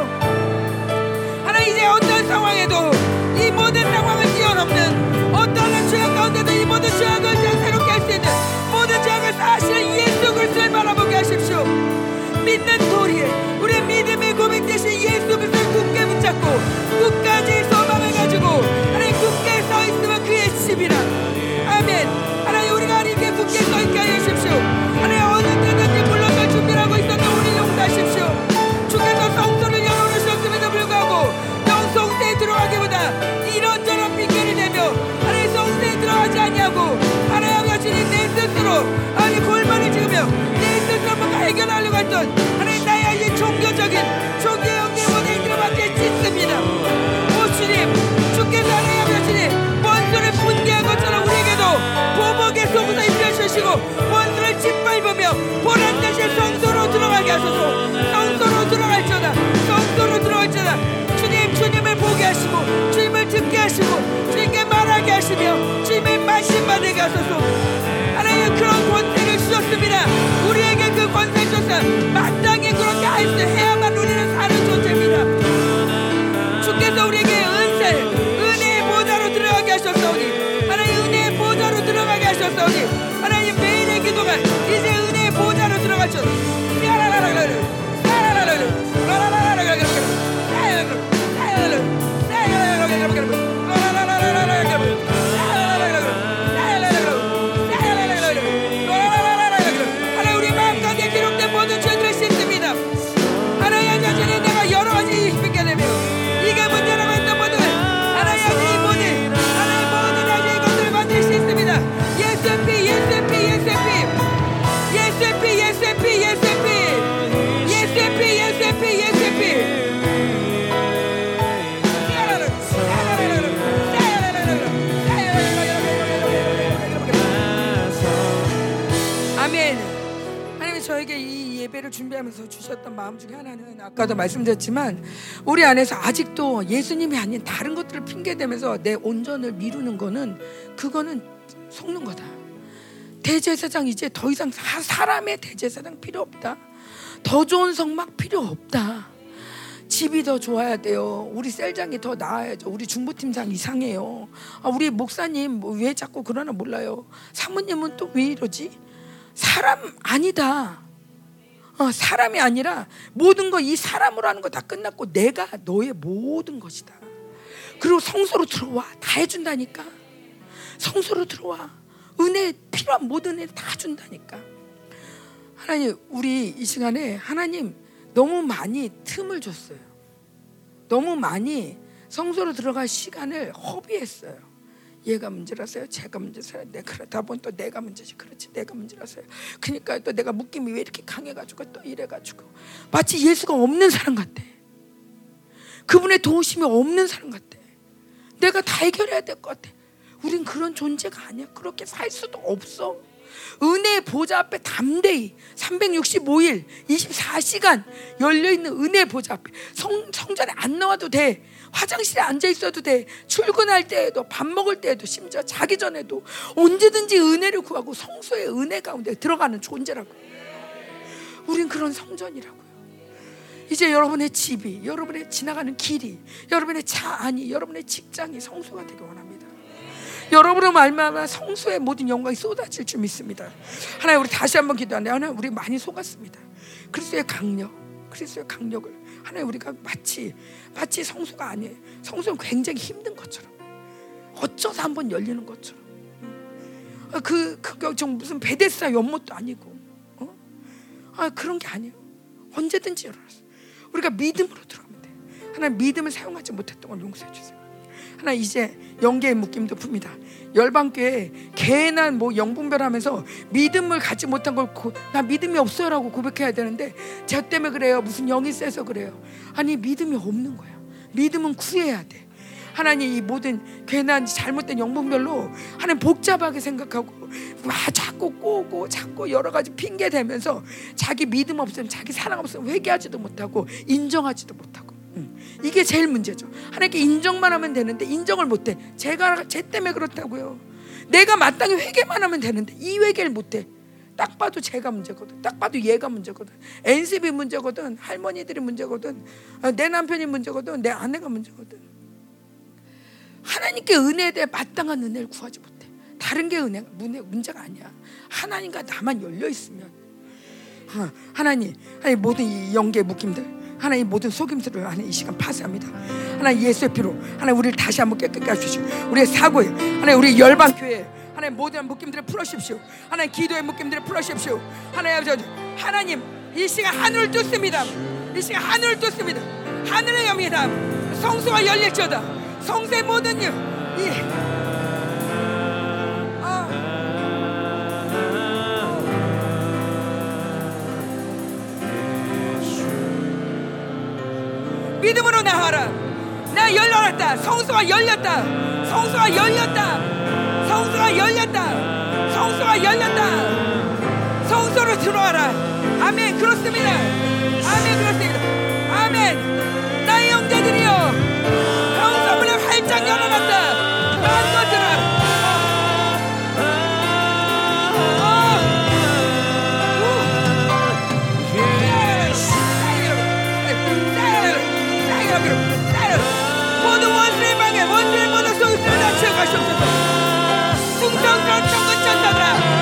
하나 이제 어떤 상황에도 이 모든 상황을 뛰어넘는 어떤 죄악 가운데도 이 모든 죄악을 새롭게 할 수 있는 모든 죄악을 사실은 예수 그리스도를 바라보게 하십시오 믿는 하시며 주님의 말씀 받으게 하소서. 하나님 그런 권세를 주셨습니다. 우리에게 그 권세 주셨어 마땅히 그렇게 할 수 해야만 우리는 사는 존재입니다. 주께서 우리에게 은세 은혜의 보좌로 들어가게 하셨사오니 하나님 은혜의 보좌로 들어가게 하셨사오니 하나님 매일의 기도가 이제 은혜의 보좌로 들어가셨 피하라 던 마음 중에 하나는 아까도 말씀드렸지만 우리 안에서 아직도 예수님이 아닌 다른 것들을 핑계 대면서 내 온전을 미루는 거는 그거는 속는 거다. 대제사장 이제 더 이상 사람의 대제사장 필요 없다. 더 좋은 성막 필요 없다. 집이 더 좋아야 돼요. 우리 셀장이 더 나아야죠. 우리 중부팀장 이상해요. 아, 우리 목사님 뭐왜 자꾸 그러나 몰라요. 사모님은 또 왜 이러지? 사람 아니다. 어, 사람이 아니라 모든 거 이 사람으로 하는 거 다 끝났고 내가 너의 모든 것이다. 그리고 성소로 들어와 다 해준다니까. 성소로 들어와 은혜 필요한 모든 애다 준다니까. 하나님 우리 이 시간에 하나님 너무 많이 틈을 줬어요. 너무 많이 성소로 들어갈 시간을 허비했어요. 얘가 문제라서요. 제가 문제라서요. 내가 그러다 보니 또 내가 문제지. 그렇지. 내가 문제라서요. 그러니까 또 내가 묶임이 왜 이렇게 강해가지고 또 이래가지고 마치 예수가 없는 사람 같아. 그분의 도우심이 없는 사람 같아. 내가 다 해결해야 될 것 같아. 우린 그런 존재가 아니야. 그렇게 살 수도 없어. 은혜의 보좌 앞에 담대히 365일 24시간 열려 있는 은혜 보좌 앞에 성, 성전에 안 나와도 돼. 화장실에 앉아 있어도 돼. 출근할 때에도 밥 먹을 때에도 심지어 자기 전에도 언제든지 은혜를 구하고 성소의 은혜 가운데 들어가는 존재라고. 우린 그런 성전이라고요. 이제 여러분의 집이, 여러분의 지나가는 길이, 여러분의 차 안이, 여러분의 직장이 성소가 되기 원합니다. 여러분의 말마다 성소의 모든 영광이 쏟아질 줄 믿습니다. 하나님 우리 다시 한번 기도하는데 하나님 우리 많이 속았습니다. 그리스도의 강력, 그리스도의 강력을 하나님 우리가 마치 마치 성소가 아니에요. 성소는 굉장히 힘든 것처럼 어쩌다 한번 열리는 것처럼 그 그게 좀 무슨 베데스다 연못도 아니고 어? 아 그런 게 아니에요. 언제든지 열어놨어. 우리가 믿음으로 들어가면 돼. 하나님 믿음을 사용하지 못했던 걸 용서해 주세요. 하나 이제 영계의 묶임도 풉니다. 열방교회 개난 뭐 영분별하면서 믿음을 갖지 못한 걸 나 믿음이 없어요라고 고백해야 되는데 저 때문에 그래요. 무슨 영이 세서 그래요. 아니 믿음이 없는 거야. 믿음은 구해야 돼. 하나님 이 모든 괜한 잘못된 영분별로 하나님 복잡하게 생각하고 와 자꾸 꼬고 자꾸 여러 가지 핑계 대면서 자기 믿음 없으면 자기 사랑 없으면 회개하지도 못하고 인정하지도 못하고 이게 제일 문제죠. 하나님께 인정만 하면 되는데 인정을 못해. 제가 제 때문에 그렇다고요. 내가 마땅히 회개만 하면 되는데 이 회개를 못해. 딱 봐도 제가 문제거든. 딱 봐도 얘가 문제거든. 엔습이 문제거든. 할머니들이 문제거든. 아, 내 남편이 문제거든. 내 아내가 문제거든. 하나님께 은혜에 대해 마땅한 은혜를 구하지 못해. 다른 게 은혜가 문제가 아니야. 하나님과 나만 열려 있으면 어, 하나님, 하나님 모든 이 영계 묶임들 하나님 모든 속임수를 하나님 이 시간 파쇄합니다. 하나님 예수의 피로 하나님 우리를 다시 한번 깨끗게 하십시오. 우리의 사고에 하나님 우리 열방 교회 하나님 모든 묶임들을 풀어주십시오. 하나님 기도의 묶임들을 풀어주십시오. 하나님 아버지 하나님 이 시간 하늘을 뚫습니다. 이 시간 하늘을 뚫습니다. 하늘을 엽니다. 성소가 열릴지어다. 성소의 모든 일 이. 믿음으로 나와라. 나 열렸다. 성소가 열렸다. 성소가 열렸다. 성소가 열렸다. 성소가 열렸다. 성소로 들어와라. 아멘. 그렇습니다. 아멘. 그렇습니다. 아멘. 나의 형제들이여. 승전전 정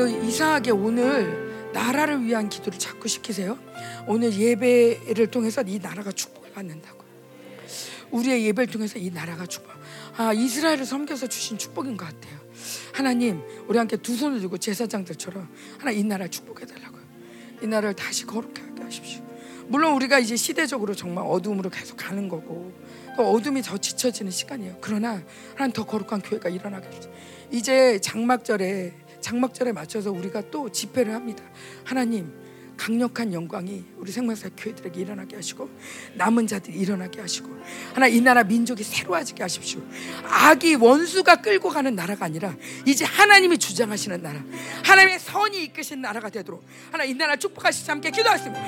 하나님이 이상하게 오늘 나라를 위한 기도를 자꾸 시키세요. 오늘 예배를 통해서 이 나라가 축복을 받는다고. 우리의 예배를 통해서 이 나라가 축복. 아 이스라엘을 섬겨서 주신 축복인 것 같아요. 하나님, 우리 함께 두 손을 들고 제사장들처럼 하나 이 나라 축복해 달라고요. 이 나라를 다시 거룩하게 하십시오. 물론 우리가 이제 시대적으로 정말 어둠으로 계속 가는 거고 또 어둠이 더 지쳐지는 시간이에요. 그러나 하나님 더 거룩한 교회가 해주세요. 이제 장막절에 장막절에 맞춰서 우리가 또 집회를 합니다. 하나님 강력한 영광이 우리 생명사 교회들에게 일어나게 하시고 남은 자들이 일어나게 하시고 하나 이 나라 민족이 새로워지게 하십시오. 악이 원수가 끌고 가는 나라가 아니라 이제 하나님이 주장하시는 나라, 하나님의 선이 이끄신 나라가 되도록 하나 이 나라 축복하시지 함께 기도하겠습니다.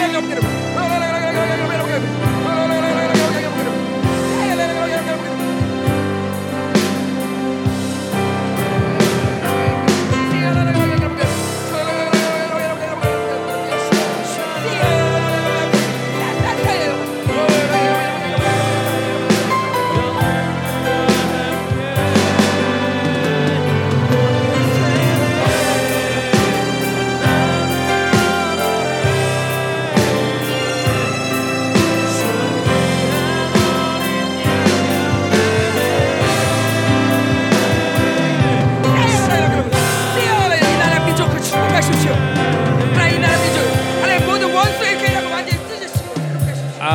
이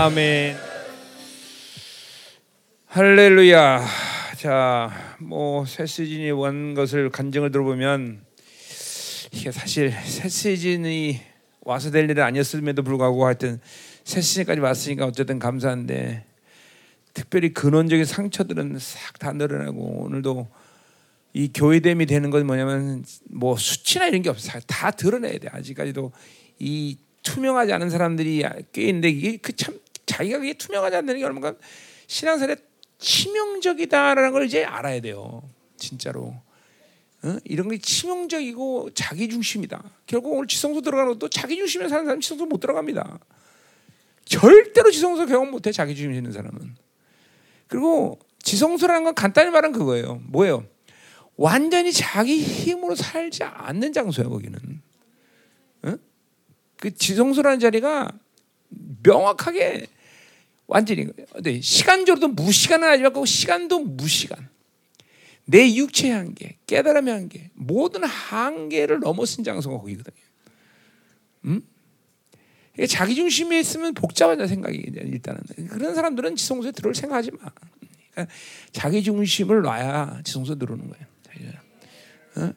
아멘. 할렐루야. 자, 뭐 새 시즌이 온 것을 간증을 들어보면 이게 사실 새 시즌이 와서 될 일은 아니었음에도 불구하고 하여튼 새 시즌까지 왔으니까 어쨌든 감사한데 특별히 근원적인 상처들은 싹 다 늘어나고 오늘도 이 교회됨이 되는 건 뭐냐면 뭐 수치나 이런 게 없어 다 드러내야 돼 아직까지도 이 투명하지 않은 사람들이 꽤 있는데 이게 그 참 자기가 그게 투명하지 않는 게 얼마나 신앙생활에 치명적이다라는 걸 이제 알아야 돼요. 진짜로. 어? 이런 게 치명적이고 자기 중심이다. 결국 오늘 지성소 들어가는 것도 자기 중심에 사는 사람 지성소 못 들어갑니다. 절대로 지성소 경험 못해 자기 중심 있는 사람은. 그리고 지성소라는 건 간단히 말하면 그거예요. 뭐예요? 완전히 자기 힘으로 살지 않는 장소야 거기는. 어? 그 지성소라는 자리가 명확하게 완전히 네, 시간적으로도 무시간은 아니고 그 시간도 무시간. 내 육체의 한계, 깨달음의 한계, 모든 한계를 넘어선 장소가 거기거든요. 음? 이게 자기 중심에 있으면 복잡하다 생각이 일단은 그런 사람들은 지성소에 들어올 생각하지 마. 그러니까 자기 중심을 놔야 지성소 들어오는 거예요. 어?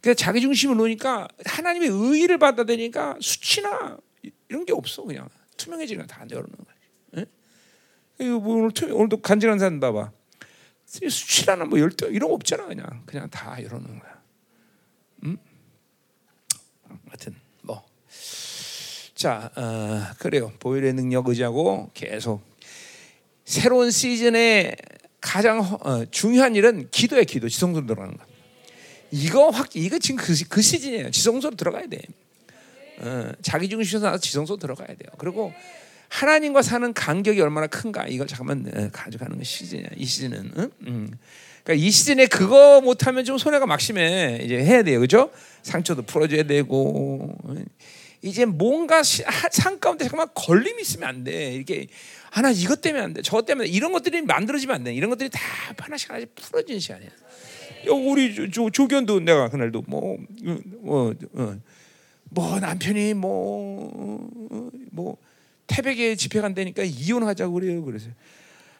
그러니까 자기 중심을 놓으니까 하나님의 의의를 받아들이니까 수치나 이런 게 없어 그냥 투명해지는 다 열어놓는 거야. 이거 뭐 오늘 투, 오늘도 간증한 사람 봐봐. 수치라는 뭐 열등 이런 거 없잖아 그냥 그냥 다 열어놓는 거야. 음? 하여튼 뭐. 자, 어, 그래요. 보혈의 능력 의지하고 계속 새로운 시즌에 가장 어, 중요한 일은 기도의 기도, 지성소로 들어가는 거. 이거 확 이거 지금 그, 그 시즌이에요. 지성소로 들어가야 돼. 어, 자기 중심에서 지성소 들어가야 돼요. 그리고 하나님과 사는 간격이 얼마나 큰가 이걸 잠깐만 어, 가져가는 게 시즌이야. 이 시즌은. 응? 음. 그러니까 이 시즌에 그거 못하면 좀 손해가 막심해. 이제 해야 돼요, 그죠? 상처도 풀어줘야 되고. 이제 뭔가 시, 하, 상 가운데 잠깐만 걸림이 있으면 안 돼. 이렇게 하나 이것 때문에 안 돼. 저것 때문에 이런 것들이 만들어지면 안 돼. 이런 것들이 다 하나씩 하나씩 풀어지는 시간이야. 우리 조, 조, 조견도 내가 그날도 뭐, 뭐, 어, 뭐 남편이 뭐뭐 뭐, 태백에 집회 간다니까 이혼하자고 그래요. 그래서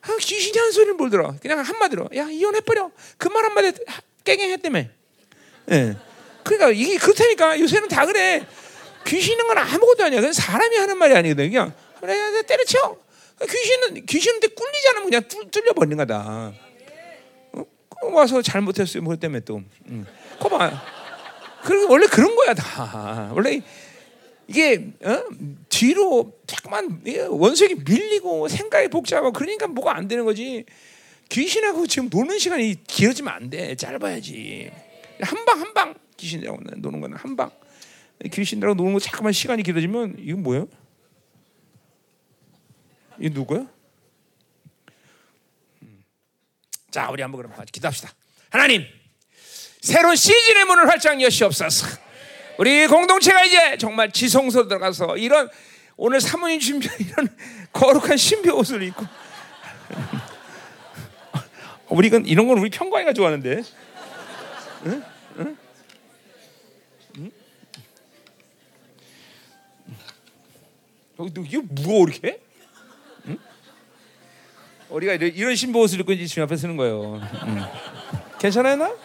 아, 귀신이 한 소리를 몰더라. 그냥 한마디로 야 이혼해버려. 그 말 한마디 깨갱했다며. 예. 그러니까 이게 그렇다니까 요새는 다 그래. 귀신은 건 아무것도 아니야. 그건 사람이 하는 말이 아니거든. 그냥 그래 때려쳐. 귀신은 귀신한테 꿀리지 않으면 그냥 뚫, 뚫려 버리는 거다. 어? 와서 잘못했어요. 뭐 때문에 또. 응. 거봐. 그 원래 그런 거야 다. 원래 이게 어? 뒤로 자꾸만 원색이 밀리고 생각이 복잡하고 그러니까 뭐가 안 되는 거지. 귀신하고 지금 노는 시간이 길어지면 안 돼. 짧아야지. 한 방 한 방 귀신이라고 노는 거는 한 방. 귀신들하고 노는 거 잠깐만 시간이 길어지면 이건 뭐예요? 이 누구야? 음. 자, 우리 한번 그럼 기도합시다. 하나님, 새로운 시즌의 문을 활짝 여시옵소서. 우리 공동체가 이제 정말 지성소 들어가서 이런 오늘 사모님 준비 이런 거룩한 신비 옷을 입고 우리 건 이런 건 우리 평광이가 좋아하는데. 응? 응? 응? 어, 이게 무거워 이렇게? 응? 우리가 이런, 이런 신부 옷을 입고 이제 주님 앞에 서는 거예요. 응. 괜찮아요 나?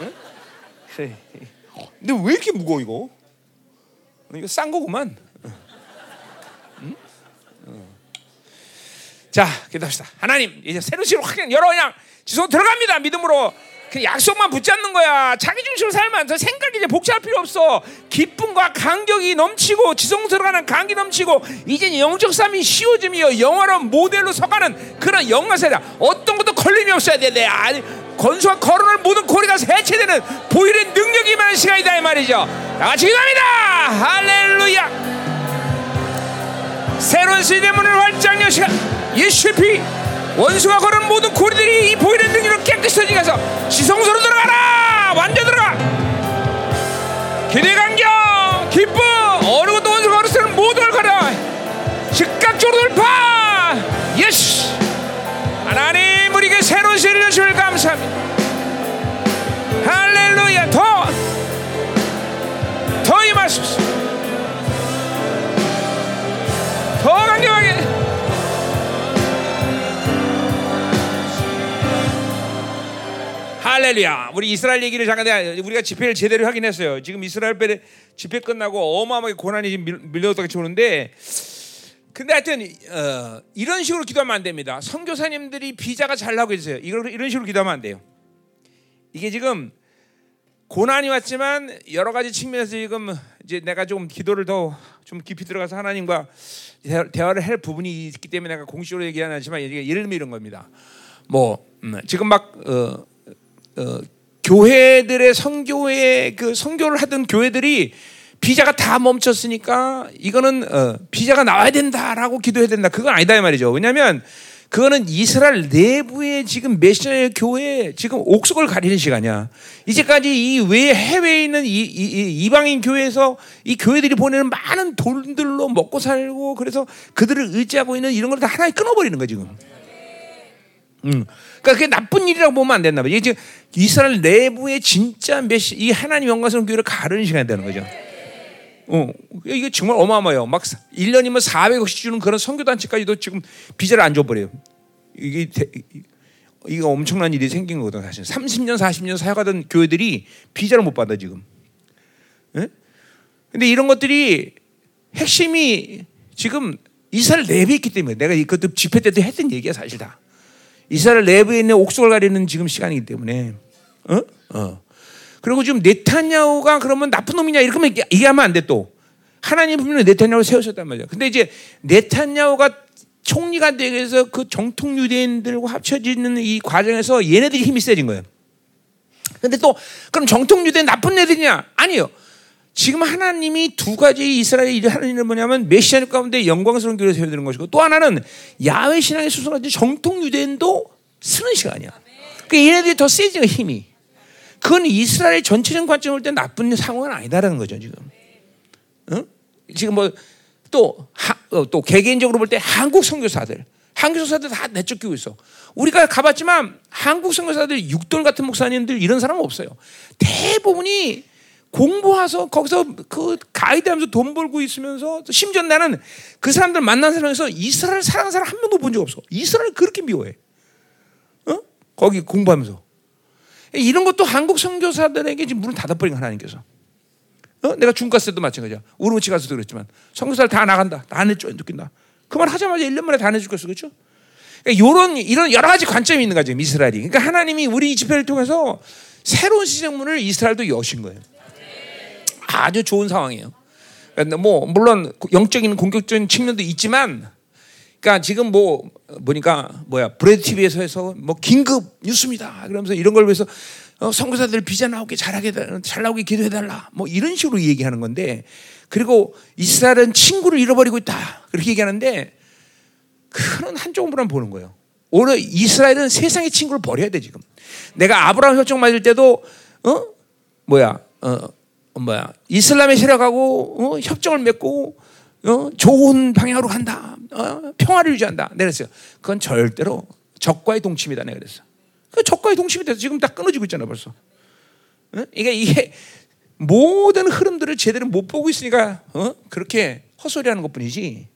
응? 근데 왜 이렇게 무거워 이거? 이거 싼 거구만. 응? 자, 기도합시다. 하나님, 이제 새로운 시로 확 열어 그냥 지속 들어갑니다. 믿음으로. 그 약속만 붙잡는 거야. 자기 중심으로 살면 더 생각이 이제 복잡할 필요 없어. 기쁨과 감격이 넘치고 지성 들어가는 감기 넘치고 이제 영적 삶이 쉬워짐이요. 영원한 모델로 서가는 그런 영가세다. 어떤 것도 걸림이 없어야 돼. 내 건수와 거론을 모든 고리가 해체되는 보일의 능력이 많은 시간이다 이 말이죠. 다 같이 기도합니다. 할렐루야. 새로운 시대 문을 활짝 여시가 예수의 피 원수가 걸은 모든 고리들이 이 보이는 능력으로 깨끗이 터지가서 지성소로 들어가라 완전 들어가 기대 간격 기쁨 어느 것도 원수가 걸었으는 모든 걸 가라 즉각적으로 돌파 하나님 우리에게 새로운 시대를 주실 감사합니다. 할렐루야. 더 더 임하소서 더 강력하게. 할렐루야. 우리 이스라엘 얘기를 잠깐 우리가 집회를 제대로 하긴 했어요. 지금 이스라엘 때 집회 끝나고 어마어마하게 고난이 밀려오다가 오는데 근데 하여튼 어, 이런 식으로 기도하면 안 됩니다. 선교사님들이 비자가 잘 나오고 있어요. 이걸 이런 식으로 기도하면 안 돼요. 이게 지금 고난이 왔지만 여러 가지 측면에서 지금 이제 내가 좀 기도를 더 좀 깊이 들어가서 하나님과 대화를 할 부분이 있기 때문에 내가 공식으로 얘기하는 않지만 예를 들면 이런 겁니다. 뭐 음, 지금 막 어, 어, 교회들의 성교회 그 성교를 하던 교회들이 비자가 다 멈췄으니까 이거는 어, 비자가 나와야 된다라고 기도해야 된다. 그건 아니다 이 말이죠. 왜냐하면 그거는 이스라엘 내부의 지금 메시아의 교회 지금 옥석을 가리는 시간이야. 이제까지 이 외 해외에 있는 이, 이, 이 방인 교회에서 이 교회들이 보내는 많은 돈들로 먹고 살고 그래서 그들을 의지하고 있는 이런 걸 다 하나에 끊어버리는 거야 지금. 음. 그러니까 그게 나쁜 일이라고 보면 안 된다. 이게 지금 이스라엘 내부의 진짜 메시 이 하나님 영광스러운 교회를 가르는 시간이 되는 거죠. 어, 이게 정말 어마어마해요. 막 1년이면 400억씩 주는 그런 선교단체까지도 지금 비자를 안 줘버려요. 이게, 이게 엄청난 일이 생긴 거거든, 사실. 30년, 40년 사역하던 교회들이 비자를 못 받아, 지금. 예? 근데 이런 것들이 핵심이 지금 이스라엘 내부에 있기 때문에 내가 이것도 집회 때도 했던 얘기야, 사실 다. 이스라엘 내부에 있는 옥석을 가리는 지금 시간이기 때문에. 어? 어. 그리고 지금 네타냐후가 그러면 나쁜 놈이냐 이렇게 얘기하면 안 돼 또. 하나님 분명히 네타냐후를 세우셨단 말이야. 근데 이제 네타냐후가 총리가 되기 위해서 그 정통 유대인들과 합쳐지는 이 과정에서 얘네들이 힘이 세진 거예요. 근데 또 그럼 정통 유대인 나쁜 애들이냐? 아니요. 지금 하나님이 두 가지 이스라엘 일을 하는 일은 뭐냐면 메시아 가운데 영광스러운 교회를 세워야 되는 것이고 또 하나는 야외 신앙에 수술하지 정통 유대인도 쓰는 시간이야. 그 얘네들이 더 세지는 힘이. 그건 이스라엘 전체적인 관점을 때 나쁜 상황은 아니다라는 거죠 지금. 어? 지금 뭐 또또 어, 또 개개인적으로 볼 때 한국 선교사들, 한국 선교사들 다 내쫓기고 있어. 우리가 가봤지만 한국 선교사들 육돌 같은 목사님들 이런 사람은 없어요. 대부분이 공부해서 거기서 그 가이드하면서 돈 벌고 있으면서 심지어 나는 그 사람들 만난 사람에서 이스라엘 사랑하는 사람 한 명도 본 적 없어. 이스라엘 그렇게 미워해. 어? 거기 공부하면서. 이런 것도 한국 선교사들에게 지금 문을 닫아버린 하나님께서. 어? 내가 중가스 때도 마찬가지야. 우르무치 가서도 그랬지만 선교사들 다 나간다. 다 내쫓 느낀다. 그 말 하자마자 1년 만에 다 내쫓겼어. 그렇죠? 그러니까 이런 이런 여러 가지 관점이 있는 거죠. 이스라엘이. 그러니까 하나님이 우리 집회를 통해서 새로운 시장문을 이스라엘도 여신 거예요. 아주 좋은 상황이에요. 그러니까 뭐 물론 영적인 공격적인 측면도 있지만 그러니까 지금 뭐 보니까 뭐야 브레드 TV에서 해서 뭐 긴급 뉴스입니다. 그러면서 이런 걸 위해서 어, 선교사들 비자 나오게 잘하게 잘 나오게 기도해 달라. 뭐 이런 식으로 얘기하는 건데 그리고 이스라엘은 친구를 잃어버리고 있다. 그렇게 얘기하는데 그런 한쪽으로만 보는 거예요. 오늘 이스라엘은 세상의 친구를 버려야 돼 지금. 내가 아브라함 협정 맞을 때도 어 뭐야 어 뭐야 이슬람에 세력하고 어? 협정을 맺고 어? 좋은 방향으로 간다. 어? 평화를 유지한다. 내랬어요. 그건 절대로 적과의 동침이다. 내가 그랬어. 그 적과의 동침이 돼서 지금 다 끊어지고 있잖아 벌써. 어? 이게 이게 모든 흐름들을 제대로 못 보고 있으니까 어? 그렇게 헛소리하는 것뿐이지.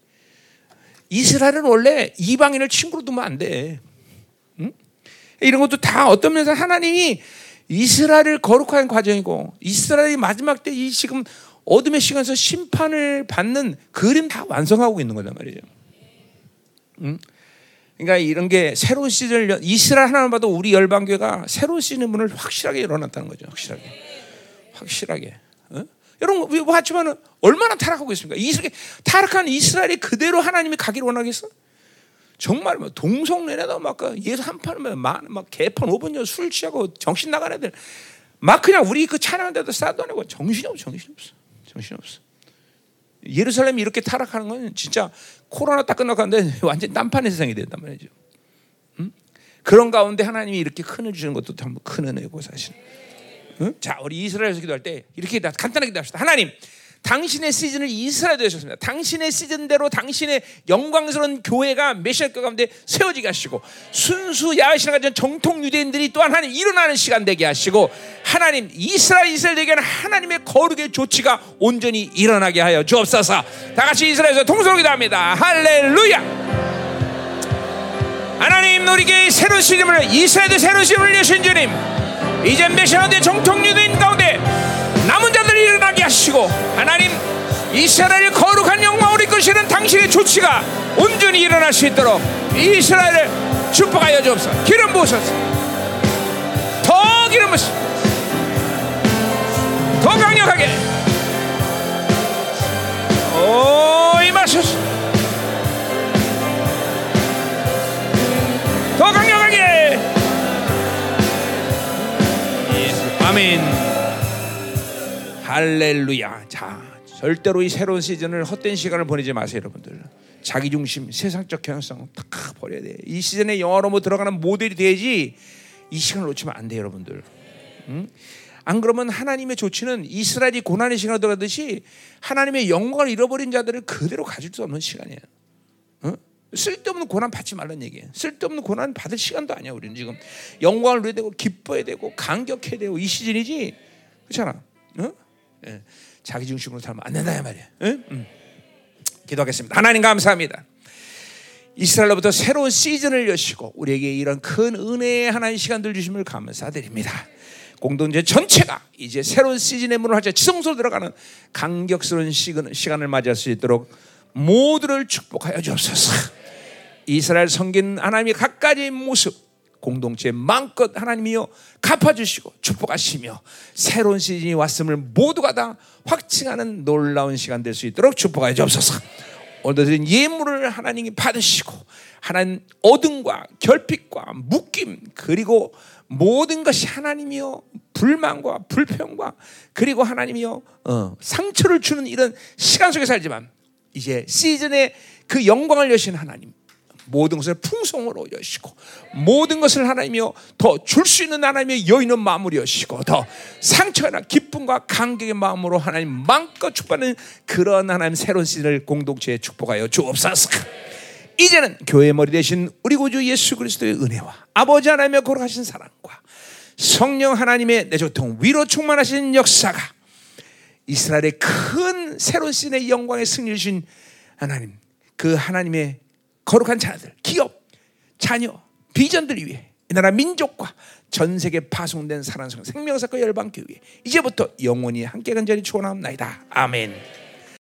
이스라엘은 원래 이방인을 친구로 두면 안 돼. 응? 이런 것도 다 어떤 면에서 하나님이 이스라엘을 거룩한 과정이고 이스라엘이 마지막 때 이 지금 어둠의 시간에서 심판을 받는 그림 다 완성하고 있는 거단 말이에요. 응? 그러니까 이런 게 새로운 시즌을 이스라엘 하나만 봐도 우리 열방교가 새로운 시즌의 문을 확실하게 열어놨다는 거죠. 확실하게, 확실하게. 어? 여러분 우리 봤지만은 얼마나 타락하고 있습니까? 이스라엘 타락한 이스라엘이 그대로 하나님이 가기를 원하겠어? 정말 뭐 동성내내도 막그 예수 한 판은 막, 막 개판 오분녀 술 취하고 정신 나간 애들 막 그냥 우리 그 찬양한 데도 싸도내고 정신이 없어, 정신이 없어, 정신이 없어. 예루살렘이 이렇게 타락하는 건 진짜 코로나 딱 끝나가는데 완전 딴판의 세상이 된단 말이죠. 응? 그런 가운데 하나님이 이렇게 큰 을 주는 것도 참 큰 은혜고 사실. 응? 자, 우리 이스라엘에서 기도할 때 이렇게 간단하게 기도합시다. 하나님, 당신의 시즌을 이스라엘 되셨습니다. 당신의 시즌대로 당신의 영광스러운 교회가 메시아 가운데 세워지게 하시고 순수 야외신앙 가진 정통 유대인들이 또한 하나님 일어나는 시간 되게 하시고 하나님 이스라엘 이스라엘 되게 하는 하나님의 거룩의 조치가 온전히 일어나게 하여 주옵소서. 다 같이 이스라엘에서 통성을 기도합니다. 할렐루야. 하나님 우리에게 새로운 시즌을 이스라엘의 새로운 시즌을 여신 주님 이제 메시아 대 정통 유대인 가운데 남은 자들 일어나게 하시고 하나님 이스라엘을 거룩한 영광으로 이끄시는 당신의 조치가 온전히 일어날 수 있도록 이스라엘을 축복하여 주옵소서 기름 부으소서 더 기름 부으소서 더 강력하게 오 임하소서 더 강력하게 아멘 할렐루야. 자, 절대로 이 새로운 시즌을 헛된 시간을 보내지 마세요, 여러분들. 자기 중심, 세상적 경향성 다 버려야 돼. 이 시즌에 영화로 뭐 들어가는 모델이 돼야지 이 시간을 놓치면 안 돼요, 여러분들. 응? 안 그러면 하나님의 조치는 이스라엘이 고난의 시간을 들어가듯이 하나님의 영광을 잃어버린 자들을 그대로 가질 수 없는 시간이에요. 응? 쓸데없는 고난 받지 말란 얘기예요. 쓸데없는 고난 받을 시간도 아니야. 우리는 지금 영광을 누려야 되고 기뻐야 되고 감격해야 되고 이 시즌이지. 그렇잖아. 응? 예, 자기 중심으로 살면 안 된다 말이야. 응? 응. 기도하겠습니다. 하나님 감사합니다. 이스라엘로부터 새로운 시즌을 여시고 우리에게 이런 큰 은혜의 하나님 시간들 주심을 감사드립니다. 공동체 전체가 이제 새로운 시즌의 문을 활짝 지성소로 들어가는 감격스러운 시간을 맞이할 수 있도록 모두를 축복하여 주옵소서. 이스라엘 성긴 하나님의 각가지 모습 공동체 마음껏 하나님이여 갚아주시고 축복하시며 새로운 시즌이 왔음을 모두가 다 확증하는 놀라운 시간 될 수 있도록 축복하여 주옵소서. 오늘도 드린 예물을 하나님이 받으시고 하나님 어둠과 결핍과 묶임 그리고 모든 것이 하나님이여 불만과 불평과 그리고 하나님이여 어, 상처를 주는 이런 시간 속에 살지만 이제 시즌에 그 영광을 여신 하나님 모든 것을 풍성으로 여시고 모든 것을 하나님이여 더줄 수 있는 하나님의 여인은 마음으로 여시고 더 상처나 기쁨과 감격의 마음으로 하나님 마음껏 축복하는 그런 하나님 새로운 시즌을 공동체에 축복하여 주옵소서. 이제는 교회 머리 대신 우리 구주 예수 그리스도의 은혜와 아버지 하나님의 거룩하신 사랑과 성령 하나님의 내조통 위로 충만하신 역사가 이스라엘의 큰 새로운 시즌의 영광의 승리를 주신 하나님 그 하나님의 거룩한 자들, 기업, 자녀, 비전들 위해 이 나라 민족과 전 세계 파송된 사랑성 생명사과 열방교회 이제부터 영원히 함께 간절히 축원합니다. 아멘.